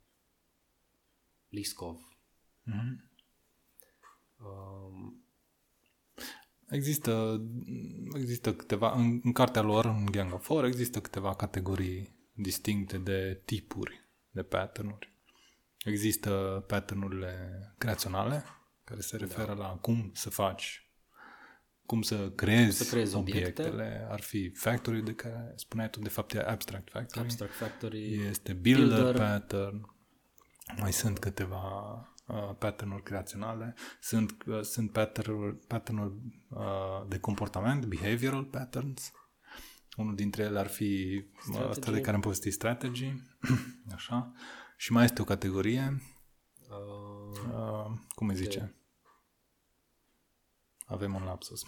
[SPEAKER 2] Liskov.
[SPEAKER 1] Mhm.
[SPEAKER 2] Um,
[SPEAKER 1] Există, există câteva, în, în cartea lor, în Gang of Four, există câteva categorii distincte de tipuri de pattern-uri. Există pattern-urile creaționale, care se referă la cum să faci, cum să creezi,
[SPEAKER 2] Să creezi obiecte.
[SPEAKER 1] obiectele. Ar fi factory de care spuneai tu, de fapt e abstract factory.
[SPEAKER 2] Abstract Factory,
[SPEAKER 1] Este builder,
[SPEAKER 2] Builder.
[SPEAKER 1] builder. pattern. Mai sunt câteva uh, pattern-uri creaționale. Sunt, uh, sunt pattern-uri, pattern-uri uh, de comportament, behavioral patterns. Unul dintre ele ar fi uh, ăsta de
[SPEAKER 2] Strategy.
[SPEAKER 1] care am povestit strategy. Așa. Și mai este o categorie,
[SPEAKER 2] uh,
[SPEAKER 1] uh, cum îi zice? Avem un lapsus.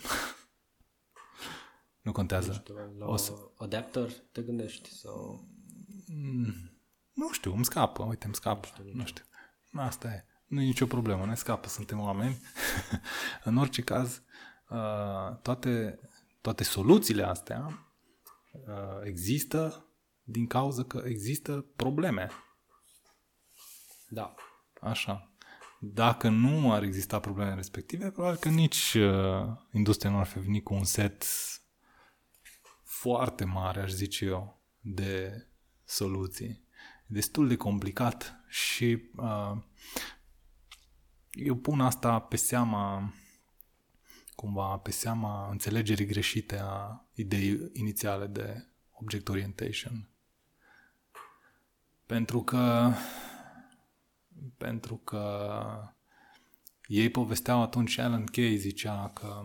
[SPEAKER 1] nu contează.
[SPEAKER 2] știu, la
[SPEAKER 1] O să-
[SPEAKER 2] adapter te gândești sau...
[SPEAKER 1] Nu știu, îmi scapă, uite, îmi scapă, nu știu. Nu știu. Asta e. Nu e nicio problemă, ne scapă, suntem oameni. în orice caz, uh, toate, toate soluțiile astea uh, există din cauza că există probleme.
[SPEAKER 2] Da.
[SPEAKER 1] Așa. Dacă nu ar exista probleme respective, probabil că nici uh, industria nu ar fi venit cu un set foarte mare, aș zice eu, de soluții. Destul de complicat și uh, eu pun asta pe seama cumva pe seama înțelegerii greșite a ideii inițiale de object orientation. Pentru că pentru că ei povesteau atunci, Alan Kay zicea că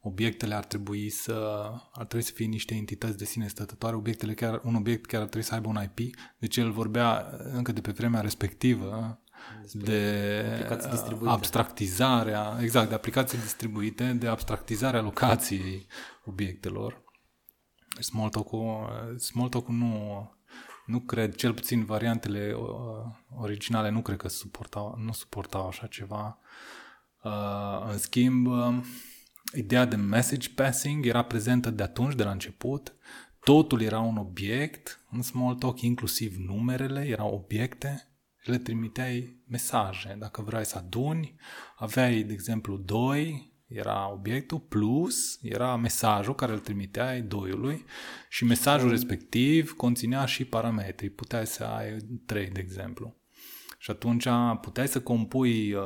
[SPEAKER 1] obiectele ar trebui să ar trebui să fie niște entități de sine stătătoare, obiectele chiar, un obiect chiar ar trebui să aibă un IP, deci el vorbea încă de pe vremea respectivă Despre de abstractizarea, exact, de aplicații distribuite, de abstractizarea locației obiectelor. Smalltalk-ul, Smalltalk-ul nu, nu cred, cel puțin variantele uh, originale nu cred că suportau, nu suportau așa ceva. Uh, în schimb, uh, ideea de message passing era prezentă de atunci, de la început. Totul era un obiect în Smalltalk, inclusiv numerele erau obiecte și le trimiteai mesaje. Dacă vrei să aduni, aveai, de exemplu, 2, era obiectul, plus era mesajul care îl trimiteai doiului și mesajul respectiv conținea și parametri. Puteai să ai 3, de exemplu. Și atunci puteai să compui uh,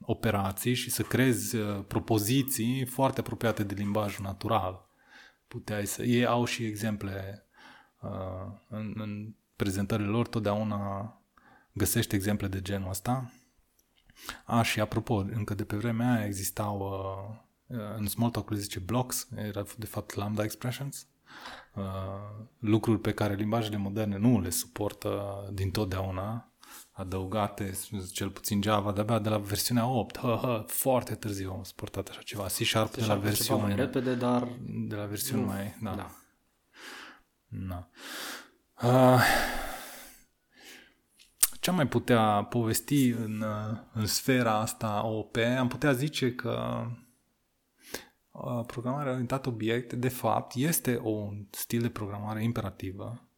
[SPEAKER 1] operații și să crezi uh, propoziții foarte apropiate de limbajul natural. Puteai să... Ei au și exemple uh, în, în prezentările lor, totdeauna găsești exemple de genul ăsta. A, și apropo, încă de pe vremea aia existau, uh, uh în Smalltalk le zice blocks, era de fapt lambda expressions, uh, lucruri pe care limbajele moderne nu le suportă din totdeauna, adăugate, cel puțin Java, de-abia de la versiunea 8, hă, hă, foarte târziu am suportat așa ceva. C-Sharp de la versiunea
[SPEAKER 2] mai repede, dar...
[SPEAKER 1] De la versiune mai... Da. da. da. Uh, ce am mai putea povesti în, în sfera asta OP? Am putea zice că uh, programarea orientată obiect, de fapt, este un stil de programare imperativă,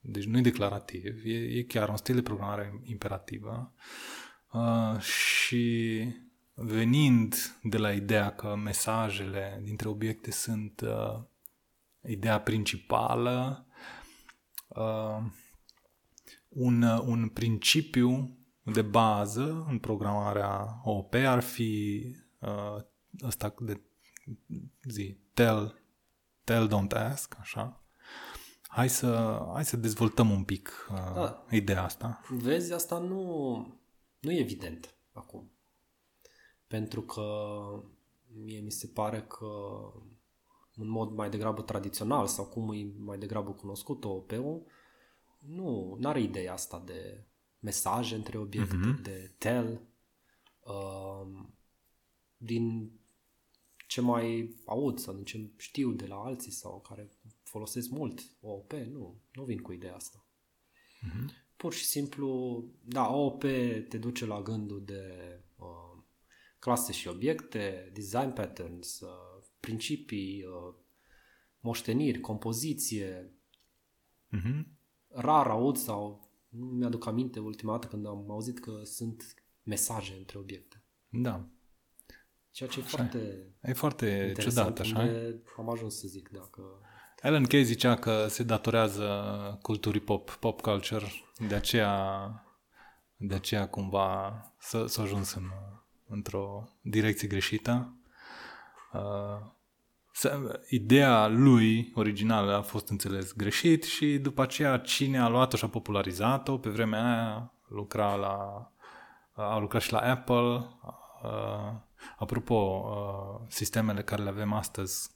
[SPEAKER 1] deci nu e declarativ, e, e chiar un stil de programare imperativă uh, și venind de la ideea că mesajele dintre obiecte sunt uh, ideea principală, uh, un, un principiu de bază în programarea OP ar fi uh, ăsta de zi, tell, tell, don't ask, așa. Hai să, hai să dezvoltăm un pic uh, da. ideea asta.
[SPEAKER 2] Vezi, asta nu, nu e evident acum. Pentru că mie mi se pare că în mod mai degrabă tradițional sau cum e mai degrabă cunoscut OP-ul, nu are ideea asta de mesaje între obiecte, mm-hmm. de tell. Uh, din ce mai aud sau din ce știu de la alții sau care folosesc mult OOP, nu, nu vin cu ideea asta. Mm-hmm. Pur și simplu, da, OOP te duce la gândul de uh, clase și obiecte, design patterns, uh, principii, uh, moșteniri, compoziție. Mm-hmm rar aud sau nu mi-aduc aminte ultima dată când am auzit că sunt mesaje între obiecte.
[SPEAKER 1] Da.
[SPEAKER 2] Ceea ce e așa. foarte
[SPEAKER 1] E foarte ciudat, așa
[SPEAKER 2] am ajuns să zic, dacă...
[SPEAKER 1] Alan Kay zicea că se datorează culturii pop, pop culture, de aceea, de aceea cumva s-a, s-a ajuns în, într-o direcție greșită. Uh, ideea lui originală a fost înțeles greșit și după aceea cine a luat-o și a popularizat-o, pe vremea aia lucra la, a lucrat și la Apple. Uh, apropo, uh, sistemele care le avem astăzi,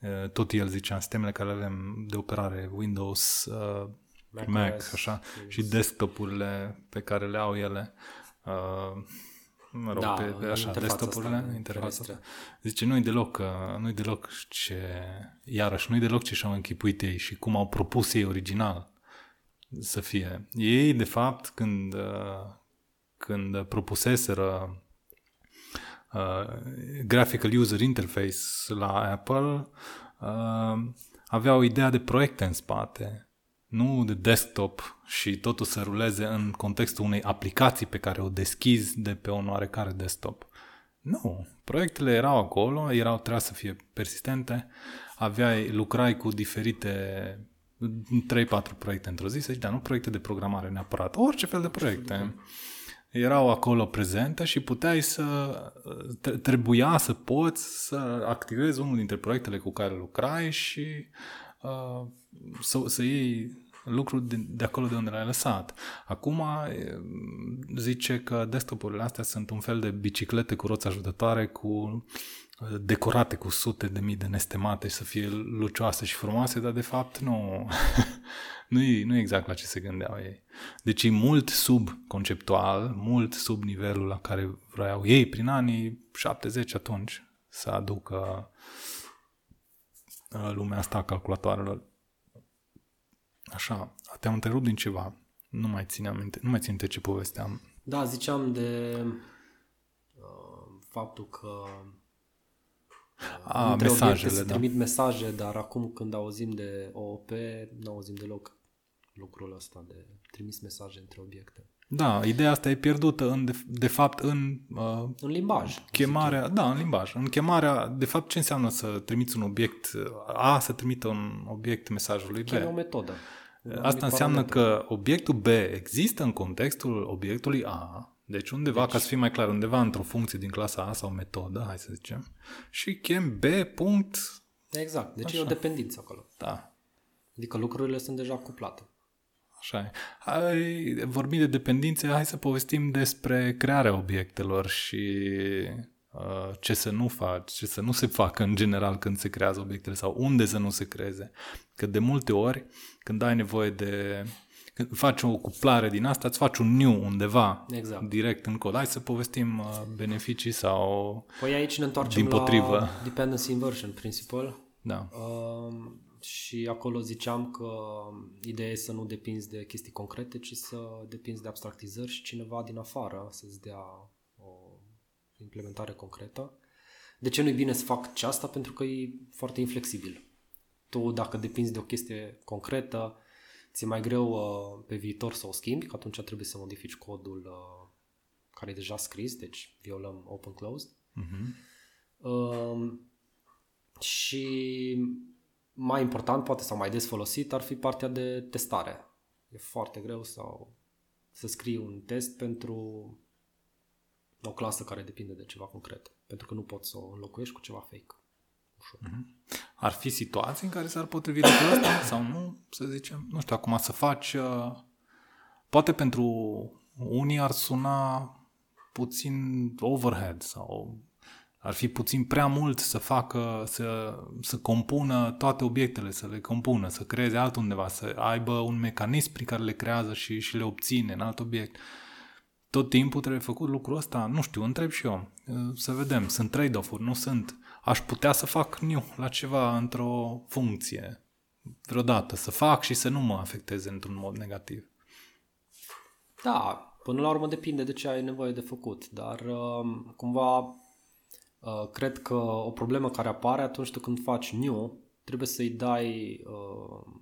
[SPEAKER 1] uh, tot el zicea, sistemele care le avem de operare Windows, uh, Mac, Mac așa, și desktopurile pe care le au ele, uh, mă rog, da, pe, pe așa, desktopurile, interfața. Zice, nu-i deloc, uh, nu-i deloc ce, iarăși, nu-i deloc ce și-au închipuit ei și cum au propus ei original să fie. Ei, de fapt, când, uh, când propuseseră uh, Graphical User Interface la Apple, uh, aveau ideea de proiecte în spate nu de desktop și totul să ruleze în contextul unei aplicații pe care o deschizi de pe un oarecare desktop. Nu, proiectele erau acolo, erau, trebuia să fie persistente, aveai, lucrai cu diferite 3-4 proiecte într-o zi, să zici, dar nu proiecte de programare neapărat, orice fel de proiecte. Erau acolo prezente și puteai să, trebuia să poți să activezi unul dintre proiectele cu care lucrai și uh, să, să iei lucruri de, de acolo de unde l-ai lăsat. Acum zice că desktopurile astea sunt un fel de biciclete cu roți ajutătoare cu decorate cu sute de mii de nestemate și să fie lucioase și frumoase, dar de fapt nu, nu, e, nu e exact la ce se gândeau ei. Deci e mult sub conceptual, mult sub nivelul la care vreau ei prin anii 70 atunci să aducă uh, lumea asta a calculatoarelor. Așa, te-am întrerupt din ceva. Nu mai țin aminte, nu mai țin ce povesteam.
[SPEAKER 2] Da, ziceam de uh, faptul că
[SPEAKER 1] a, mesajele,
[SPEAKER 2] se
[SPEAKER 1] da.
[SPEAKER 2] trimit mesaje, dar acum când auzim de OOP, nu auzim deloc lucrul ăsta de trimis mesaje între obiecte.
[SPEAKER 1] Da, ideea asta e pierdută în, de, de fapt în... Uh,
[SPEAKER 2] în limbaj.
[SPEAKER 1] Chemarea, da, în limbaj. În chemarea, de fapt, ce înseamnă să trimiți un obiect A, să trimită un obiect mesajului B?
[SPEAKER 2] Chemă o metodă.
[SPEAKER 1] Asta înseamnă parametru. că obiectul B există în contextul obiectului A, deci undeva, deci, ca să fie mai clar, undeva într-o funcție din clasa A sau metodă, hai să zicem, și chem B punct...
[SPEAKER 2] Exact, deci Așa. e o dependență acolo.
[SPEAKER 1] Da.
[SPEAKER 2] Adică lucrurile sunt deja cuplate.
[SPEAKER 1] Așa e. Hai, vorbim de dependențe, hai să povestim despre crearea obiectelor și uh, ce să nu faci, ce să nu se facă în general când se creează obiectele sau unde să nu se creeze. Că de multe ori, când ai nevoie de când faci o cuplare din asta, îți faci un new undeva
[SPEAKER 2] exact.
[SPEAKER 1] direct în cod. Hai să povestim uh, beneficii sau
[SPEAKER 2] Păi aici ne întoarcem
[SPEAKER 1] din potrivă.
[SPEAKER 2] la Dependency Inversion Principle.
[SPEAKER 1] Da.
[SPEAKER 2] Uh, și acolo ziceam că ideea e să nu depinzi de chestii concrete, ci să depinzi de abstractizări și cineva din afară să-ți dea o implementare concretă. De ce nu-i bine să fac ce asta? Pentru că e foarte inflexibil. Tu, dacă depinzi de o chestie concretă, ți-e mai greu uh, pe viitor să o schimbi, că atunci trebuie să modifici codul uh, care e deja scris, deci violăm open-closed. Uh-huh. Uh, și mai important, poate sau mai des folosit, ar fi partea de testare. E foarte greu sau să scrii un test pentru o clasă care depinde de ceva concret, pentru că nu poți să o înlocuiești cu ceva fake. Ușor.
[SPEAKER 1] Uh-huh. Ar fi situații în care s-ar potrivi lucrul ăsta sau nu, să zicem? Nu știu, acum să faci... Uh, poate pentru unii ar suna puțin overhead sau ar fi puțin prea mult să facă, să, să compună toate obiectele, să le compună, să creeze altundeva, să aibă un mecanism prin care le creează și, și le obține în alt obiect. Tot timpul trebuie făcut lucrul ăsta? Nu știu, întreb și eu. Uh, să vedem, sunt trade-off-uri, nu sunt aș putea să fac new la ceva într-o funcție vreodată, să fac și să nu mă afecteze într-un mod negativ.
[SPEAKER 2] Da, până la urmă depinde de ce ai nevoie de făcut, dar uh, cumva uh, cred că o problemă care apare atunci când faci new, trebuie să-i dai uh,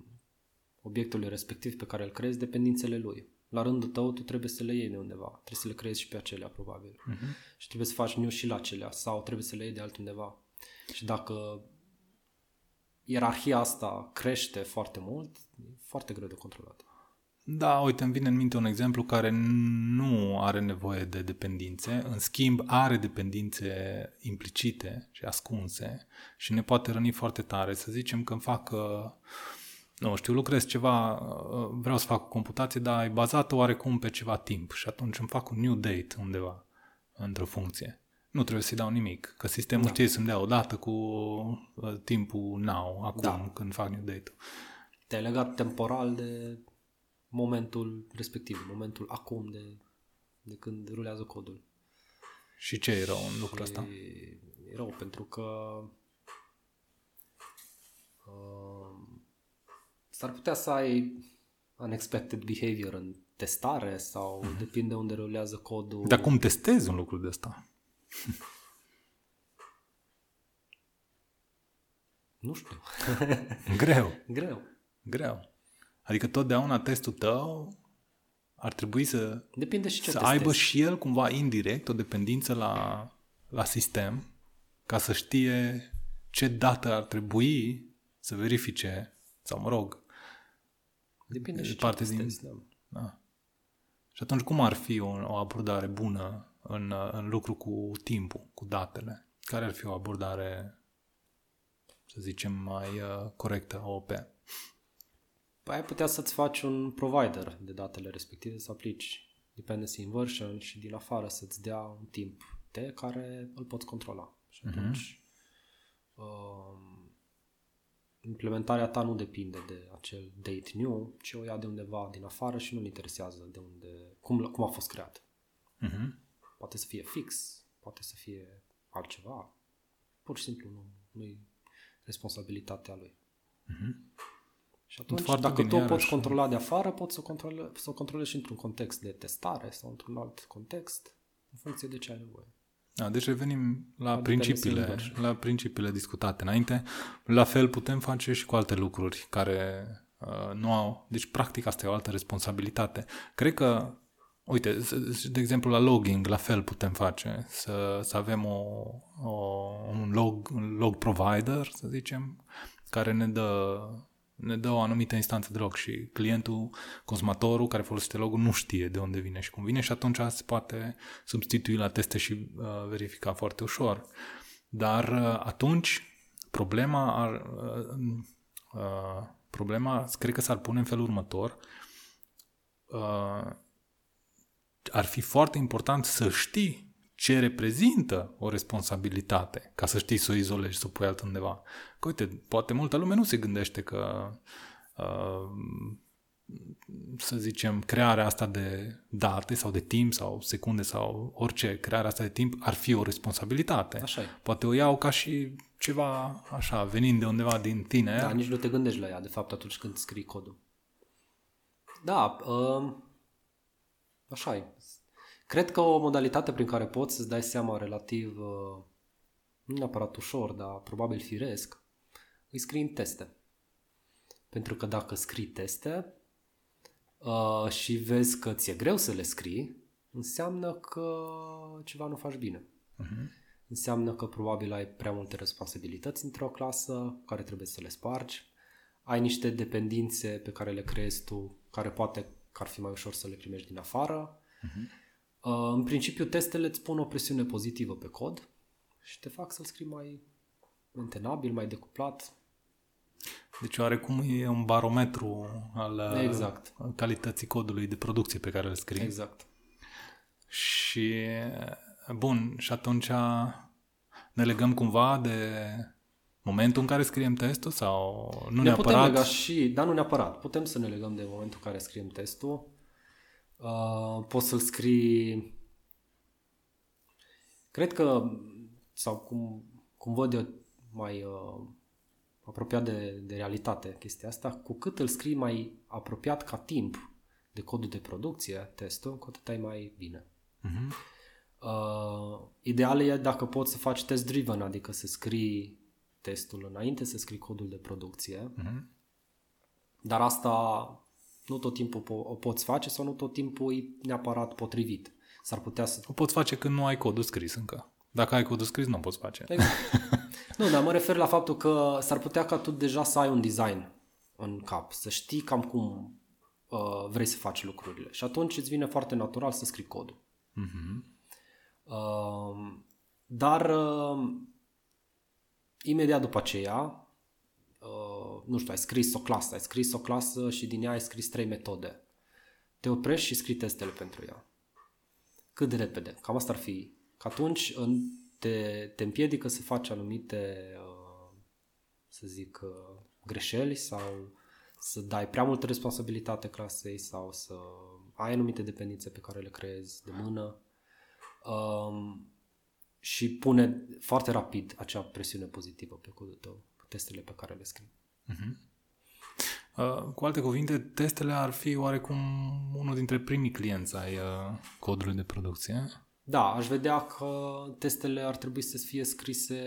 [SPEAKER 2] obiectului respectiv pe care îl creezi dependințele lui. La rândul tău, tu trebuie să le iei de undeva. Trebuie să le creezi și pe acelea, probabil. Uh-huh. Și trebuie să faci new și la acelea. Sau trebuie să le iei de altundeva. Și dacă ierarhia asta crește foarte mult, e foarte greu de controlat.
[SPEAKER 1] Da, uite, îmi vine în minte un exemplu care nu are nevoie de dependințe, în schimb are dependințe implicite și ascunse și ne poate răni foarte tare. Să zicem că îmi fac, uh, nu știu, lucrez ceva, uh, vreau să fac o computație, dar e bazată oarecum pe ceva timp și atunci îmi fac un new date undeva într-o funcție nu trebuie să-i dau nimic, că sistemul da. știe să-mi dea o dată cu uh, timpul now, acum, da. când fac new date
[SPEAKER 2] Te-ai legat temporal de momentul respectiv, momentul acum de, de când rulează codul.
[SPEAKER 1] Și ce e rău în lucrul ăsta?
[SPEAKER 2] E rău pentru că uh, s-ar putea să ai unexpected behavior în testare sau mm-hmm. depinde unde rulează codul.
[SPEAKER 1] Dar cum testezi un lucru de ăsta?
[SPEAKER 2] Nu știu.
[SPEAKER 1] Greu.
[SPEAKER 2] Greu.
[SPEAKER 1] Greu. Adică totdeauna testul tău ar trebui să,
[SPEAKER 2] Depinde și ce
[SPEAKER 1] să aibă și el cumva indirect o dependință la la sistem ca să știe ce dată ar trebui să verifice, sau mă rog,
[SPEAKER 2] Depinde și
[SPEAKER 1] parte
[SPEAKER 2] ce
[SPEAKER 1] din-
[SPEAKER 2] testezi, da.
[SPEAKER 1] da. Și atunci cum ar fi o, o abordare bună în, în lucru cu timpul, cu datele? Care ar fi o abordare, să zicem, mai uh, corectă, OP?
[SPEAKER 2] Păi ai putea să-ți faci un provider de datele respective, să aplici dependency inversion și din afară să-ți dea un timp T care îl poți controla. Și atunci um, implementarea ta nu depinde de acel date new, ci o ia de undeva din afară și nu-l interesează de unde, cum, cum a fost creat.
[SPEAKER 1] Uh-huh.
[SPEAKER 2] Poate să fie fix, poate să fie altceva. Pur și simplu nu, nu-i responsabilitatea lui. Și atunci,
[SPEAKER 1] Foarte
[SPEAKER 2] dacă
[SPEAKER 1] bine,
[SPEAKER 2] tu o
[SPEAKER 1] iarăși.
[SPEAKER 2] poți controla de afară, poți să o, controle, să o controlezi și într-un context de testare sau într-un alt context, în funcție de ce ai nevoie.
[SPEAKER 1] Da, deci revenim la
[SPEAKER 2] La
[SPEAKER 1] principiile,
[SPEAKER 2] dependency inversion.
[SPEAKER 1] la principiile discutate înainte. La fel putem face și cu alte lucruri care uh, nu au... Deci, practic, asta e o altă responsabilitate. Cred că, uite, z- z- de exemplu, la logging, la fel putem face. Să, să avem o, o, un, log, un log provider, să zicem, care ne dă ne dă o anumită instanță de log și clientul, consumatorul care folosește logul nu știe de unde vine și cum vine și atunci se poate substitui la teste și uh, verifica foarte ușor. Dar uh, atunci problema ar, uh, uh, problema cred că s-ar pune în felul următor uh, ar fi foarte important să știi ce reprezintă o responsabilitate, ca să știi să o izolezi, să o pui altundeva. Că uite, poate multă lume nu se gândește că uh, să zicem, crearea asta de date sau de timp sau secunde sau orice, crearea asta de timp ar fi o responsabilitate.
[SPEAKER 2] Așa e.
[SPEAKER 1] Poate o iau ca și ceva așa, venind de undeva din tine.
[SPEAKER 2] Da, nici nu te gândești la ea, de fapt, atunci când scrii codul. Da, um, așa e. Cred că o modalitate prin care poți să-ți dai seama relativ, uh, nu neapărat ușor, dar probabil firesc, îi scrii în teste. Pentru că dacă scrii teste uh, și vezi că ți-e greu să le scrii, înseamnă că ceva nu faci bine. Înseamnă că probabil ai prea multe responsabilități într-o clasă care trebuie să le spargi. Ai niște dependențe pe care le creezi tu, care poate că ar fi mai ușor să le primești din afară. Uh, în principiu, testele îți pun o presiune pozitivă pe cod și te fac să-l scrii mai mentenabil, mai decuplat.
[SPEAKER 1] Deci oarecum e un barometru al uh,
[SPEAKER 2] Exact.
[SPEAKER 1] calității codului de producție pe care îl scrii.
[SPEAKER 2] Exact.
[SPEAKER 1] Și, bun, și atunci ne legăm cumva de momentul în care scriem testul sau nu
[SPEAKER 2] ne putem
[SPEAKER 1] neapărat?
[SPEAKER 2] lega și, dar nu neapărat. Putem să ne legăm de momentul în care scriem testul. Uh, poți să-l scrii... Cred că, sau cum, cum văd eu mai uh, apropiat de, de realitate chestia asta, cu cât îl scrii mai apropiat ca timp de codul de producție, testul, cu atât ai mai bine.
[SPEAKER 1] Mhm.
[SPEAKER 2] Uh, ideal e dacă poți să faci test driven, adică să scrii testul înainte să scrii codul de producție.
[SPEAKER 1] Mhm.
[SPEAKER 2] Dar asta nu tot timpul po- o poți face sau nu tot timpul e neapărat potrivit. S-ar putea să...
[SPEAKER 1] O poți face când nu ai codul scris încă. Dacă ai codul scris, nu o poți face.
[SPEAKER 2] Exact. nu, dar mă refer la faptul că s-ar putea ca tu deja să ai un design în cap, să știi cam cum uh, vrei să faci lucrurile. Și atunci îți vine foarte natural să scrii codul.
[SPEAKER 1] Mhm.
[SPEAKER 2] Uh, dar uh, imediat după aceea, uh, nu știu, ai scris o clasă, ai scris o clasă și din ea ai scris trei metode. Te oprești și scrii testele pentru ea. Cât de repede? Cam asta ar fi. Că atunci în- te, te împiedică să faci anumite, uh, să zic, uh, greșeli sau să dai prea multă responsabilitate clasei sau să ai anumite dependențe pe care le creezi de mână um, și pune foarte rapid acea presiune pozitivă pe codul tău, pe testele pe care le scrii.
[SPEAKER 1] Uh, Cu alte cuvinte, testele ar fi oarecum unul dintre primii clienți ai uh, codului de producție.
[SPEAKER 2] Da, aș vedea că testele ar trebui să fie scrise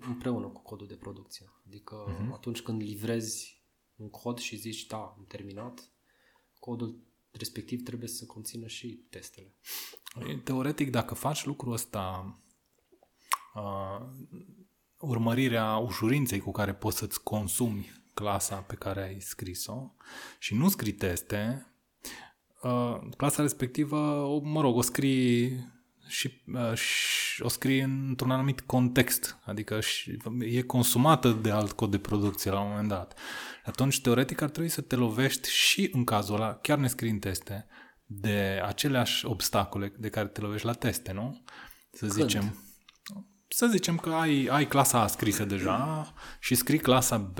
[SPEAKER 2] împreună cu codul de producție. Adică uh-huh. atunci când livrezi un cod și zici, da, am terminat, codul respectiv trebuie să conțină și testele.
[SPEAKER 1] Teoretic, dacă faci lucrul ăsta uh, urmărirea ușurinței cu care poți să-ți consumi clasa pe care ai scris-o și nu scrii teste, uh, clasa respectivă, o, mă rog, o scrii și, uh, și o scrii într-un anumit context, adică și, e consumată de alt cod de producție la un moment dat. Atunci, teoretic, ar trebui să te lovești și în cazul ăla, chiar ne scrii în teste, de aceleași obstacole de care te lovești la teste, nu? Să
[SPEAKER 2] Când?
[SPEAKER 1] zicem, să zicem că ai, ai clasa A scrisă deja și scrii clasa B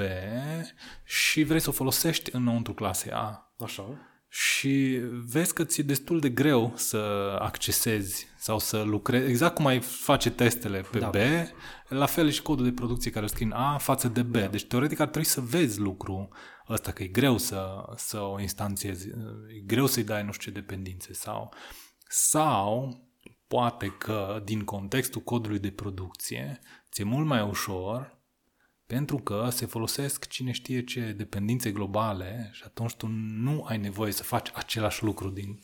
[SPEAKER 1] și vrei să o folosești înăuntru clasei A
[SPEAKER 2] Așa.
[SPEAKER 1] și vezi că ți-e destul de greu să accesezi sau să lucrezi, exact cum ai face testele pe
[SPEAKER 2] Da.
[SPEAKER 1] B, la fel e și codul de producție care îl scrii în A față de B. Deci teoretic ar trebui să vezi lucru ăsta, că e greu să, să o instanțiezi, e greu să-i dai nu știu ce dependințe sau, sau poate că din contextul codului de producție ți-e mult mai ușor pentru că se folosesc cine știe ce dependințe globale și atunci tu nu ai nevoie să faci același lucru din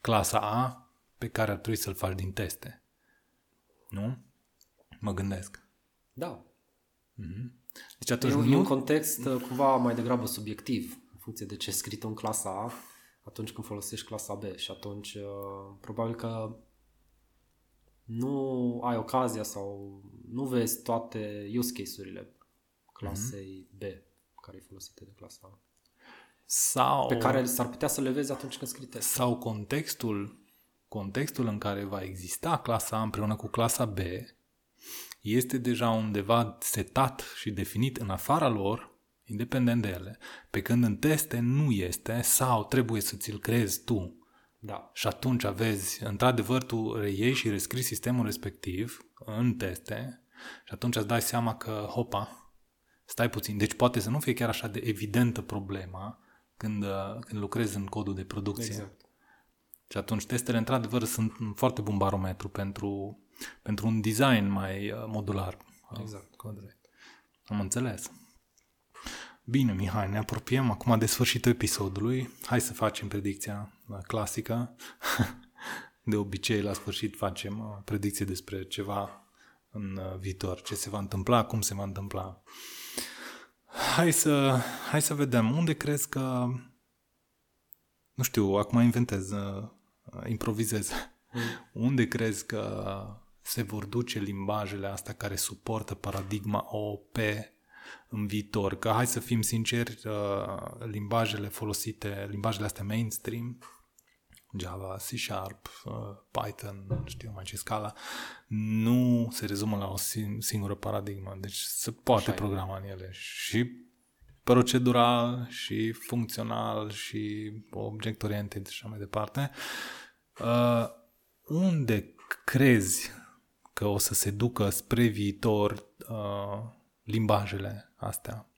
[SPEAKER 1] clasa A pe care ar trebui să-l faci din teste. Nu? Mă gândesc.
[SPEAKER 2] Da.
[SPEAKER 1] Deci atunci
[SPEAKER 2] E un,
[SPEAKER 1] nu...
[SPEAKER 2] e un context uh, cumva mai degrabă subiectiv, în funcție de ce e scris în clasa A, atunci când folosești clasa B. Și atunci, uh, probabil că nu ai ocazia sau nu vezi toate use case-urile clasei B care e folosite de clasa A.
[SPEAKER 1] sau,
[SPEAKER 2] Pe care s-ar putea să le vezi atunci când scrii test.
[SPEAKER 1] sau contextul, contextul în care va exista clasa A împreună cu clasa B este deja undeva setat și definit în afara lor, independent de ele, pe când în teste nu este sau trebuie să ți-l creezi tu.
[SPEAKER 2] Da.
[SPEAKER 1] Și atunci aveți, într-adevăr, tu reiei și rescrii sistemul respectiv în teste și atunci îți dai seama că, hopa, stai puțin. Deci poate să nu fie chiar așa de evidentă problema când, uh, când lucrezi în codul de producție.
[SPEAKER 2] Exact.
[SPEAKER 1] Și atunci testele, într-adevăr, sunt un foarte bun barometru pentru, pentru un design mai uh, modular. al
[SPEAKER 2] Exact.
[SPEAKER 1] codului. Am înțeles. Bine, Mihai, ne apropiem acum de sfârșitul episodului. Hai să facem predicția uh, clasică. De obicei, la sfârșit facem uh, predicție despre ceva în uh, viitor, ce se va întâmpla, cum se va întâmpla. Hai să, hai să vedem. Unde crezi că... Nu știu, acum inventez, uh, improvizez. Unde crezi că se vor duce limbajele astea care suportă paradigma OOP în viitor? Că hai să fim sinceri, uh, limbajele folosite, limbajele astea mainstream, Java, C Sharp, uh, Python, nu știu mai ce scala, nu se rezumă la o sin- singură paradigmă. Deci se poate
[SPEAKER 2] Așa e.
[SPEAKER 1] programa în ele și procedural și funcțional și object oriented și așa mai departe. Uh, unde crezi că o să se ducă spre viitor uh, limbajele astea?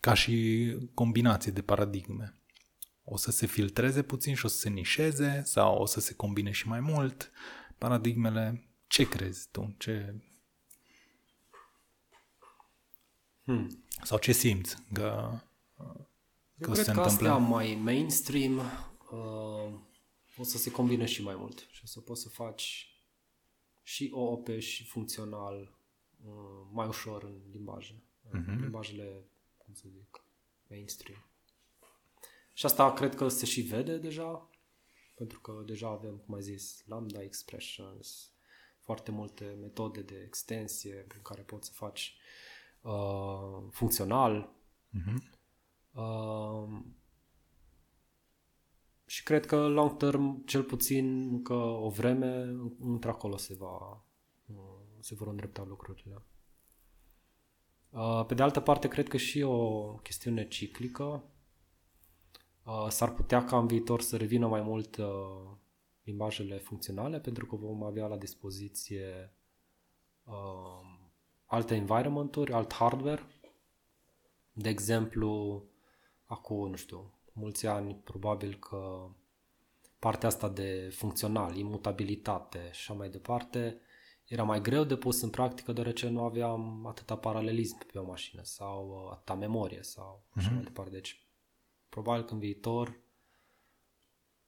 [SPEAKER 1] Ca și combinație de paradigme. O să se filtreze puțin și o să se nișeze sau o să se combine și mai mult paradigmele? Ce crezi tu? Ce...
[SPEAKER 2] Hmm.
[SPEAKER 1] Sau ce simți că,
[SPEAKER 2] Eu
[SPEAKER 1] că o să
[SPEAKER 2] cred
[SPEAKER 1] se
[SPEAKER 2] că
[SPEAKER 1] întâmple?
[SPEAKER 2] astea mai mainstream uh, o să se combine și mai mult și o să poți să faci și OOP și funcțional uh, mai ușor în limbaje. Uh-huh. Limbajele, cum să zic, mainstream. Și asta cred că se și vede deja, pentru că deja avem, cum ai zis, lambda expressions, foarte multe metode de extensie prin care poți să faci uh, funcțional. Uh, și cred că long term, cel puțin încă o vreme, într-acolo se va uh, se vor îndrepta lucrurile. Uh, Pe de altă parte, cred că și o chestiune ciclică. Uh, S-ar putea ca în viitor să revină mai mult uh, limbajele funcționale, pentru că vom avea la dispoziție uh, alte environment-uri, alt hardware. De exemplu, acum, nu știu, mulți ani, probabil că partea asta de funcțional, imutabilitate și așa mai departe, era mai greu de pus în practică deoarece nu aveam atâta paralelism pe o mașină sau uh, atâta memorie sau așa mai departe. Deci, probabil că în viitor,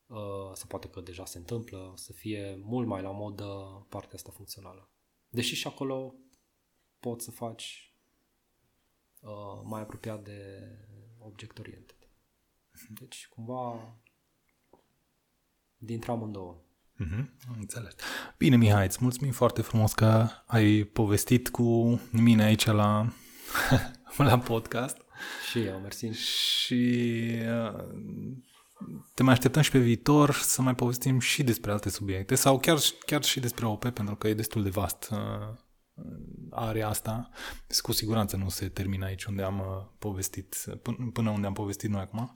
[SPEAKER 2] uh, sau poate că deja se întâmplă, să fie mult mai la modă partea asta funcțională. Deși și acolo poți să faci uh, mai apropiat de object oriented. Deci, cumva, dintre amândouă.
[SPEAKER 1] Mm-hmm, am înțeles. Bine, Mihai, îți mulțumim foarte frumos că ai povestit cu mine aici la, la podcast.
[SPEAKER 2] Și eu, mersi.
[SPEAKER 1] Și uh, te mai așteptăm și pe viitor să mai povestim și despre alte subiecte sau chiar, chiar și despre OP, pentru că e destul de vast uh, area asta. Cu siguranță nu se termină aici unde am uh, povestit, până unde am povestit noi acum.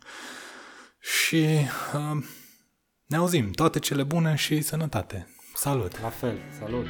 [SPEAKER 1] Și uh, ne auzim. Toate cele bune și sănătate. Salut!
[SPEAKER 2] La fel, salut!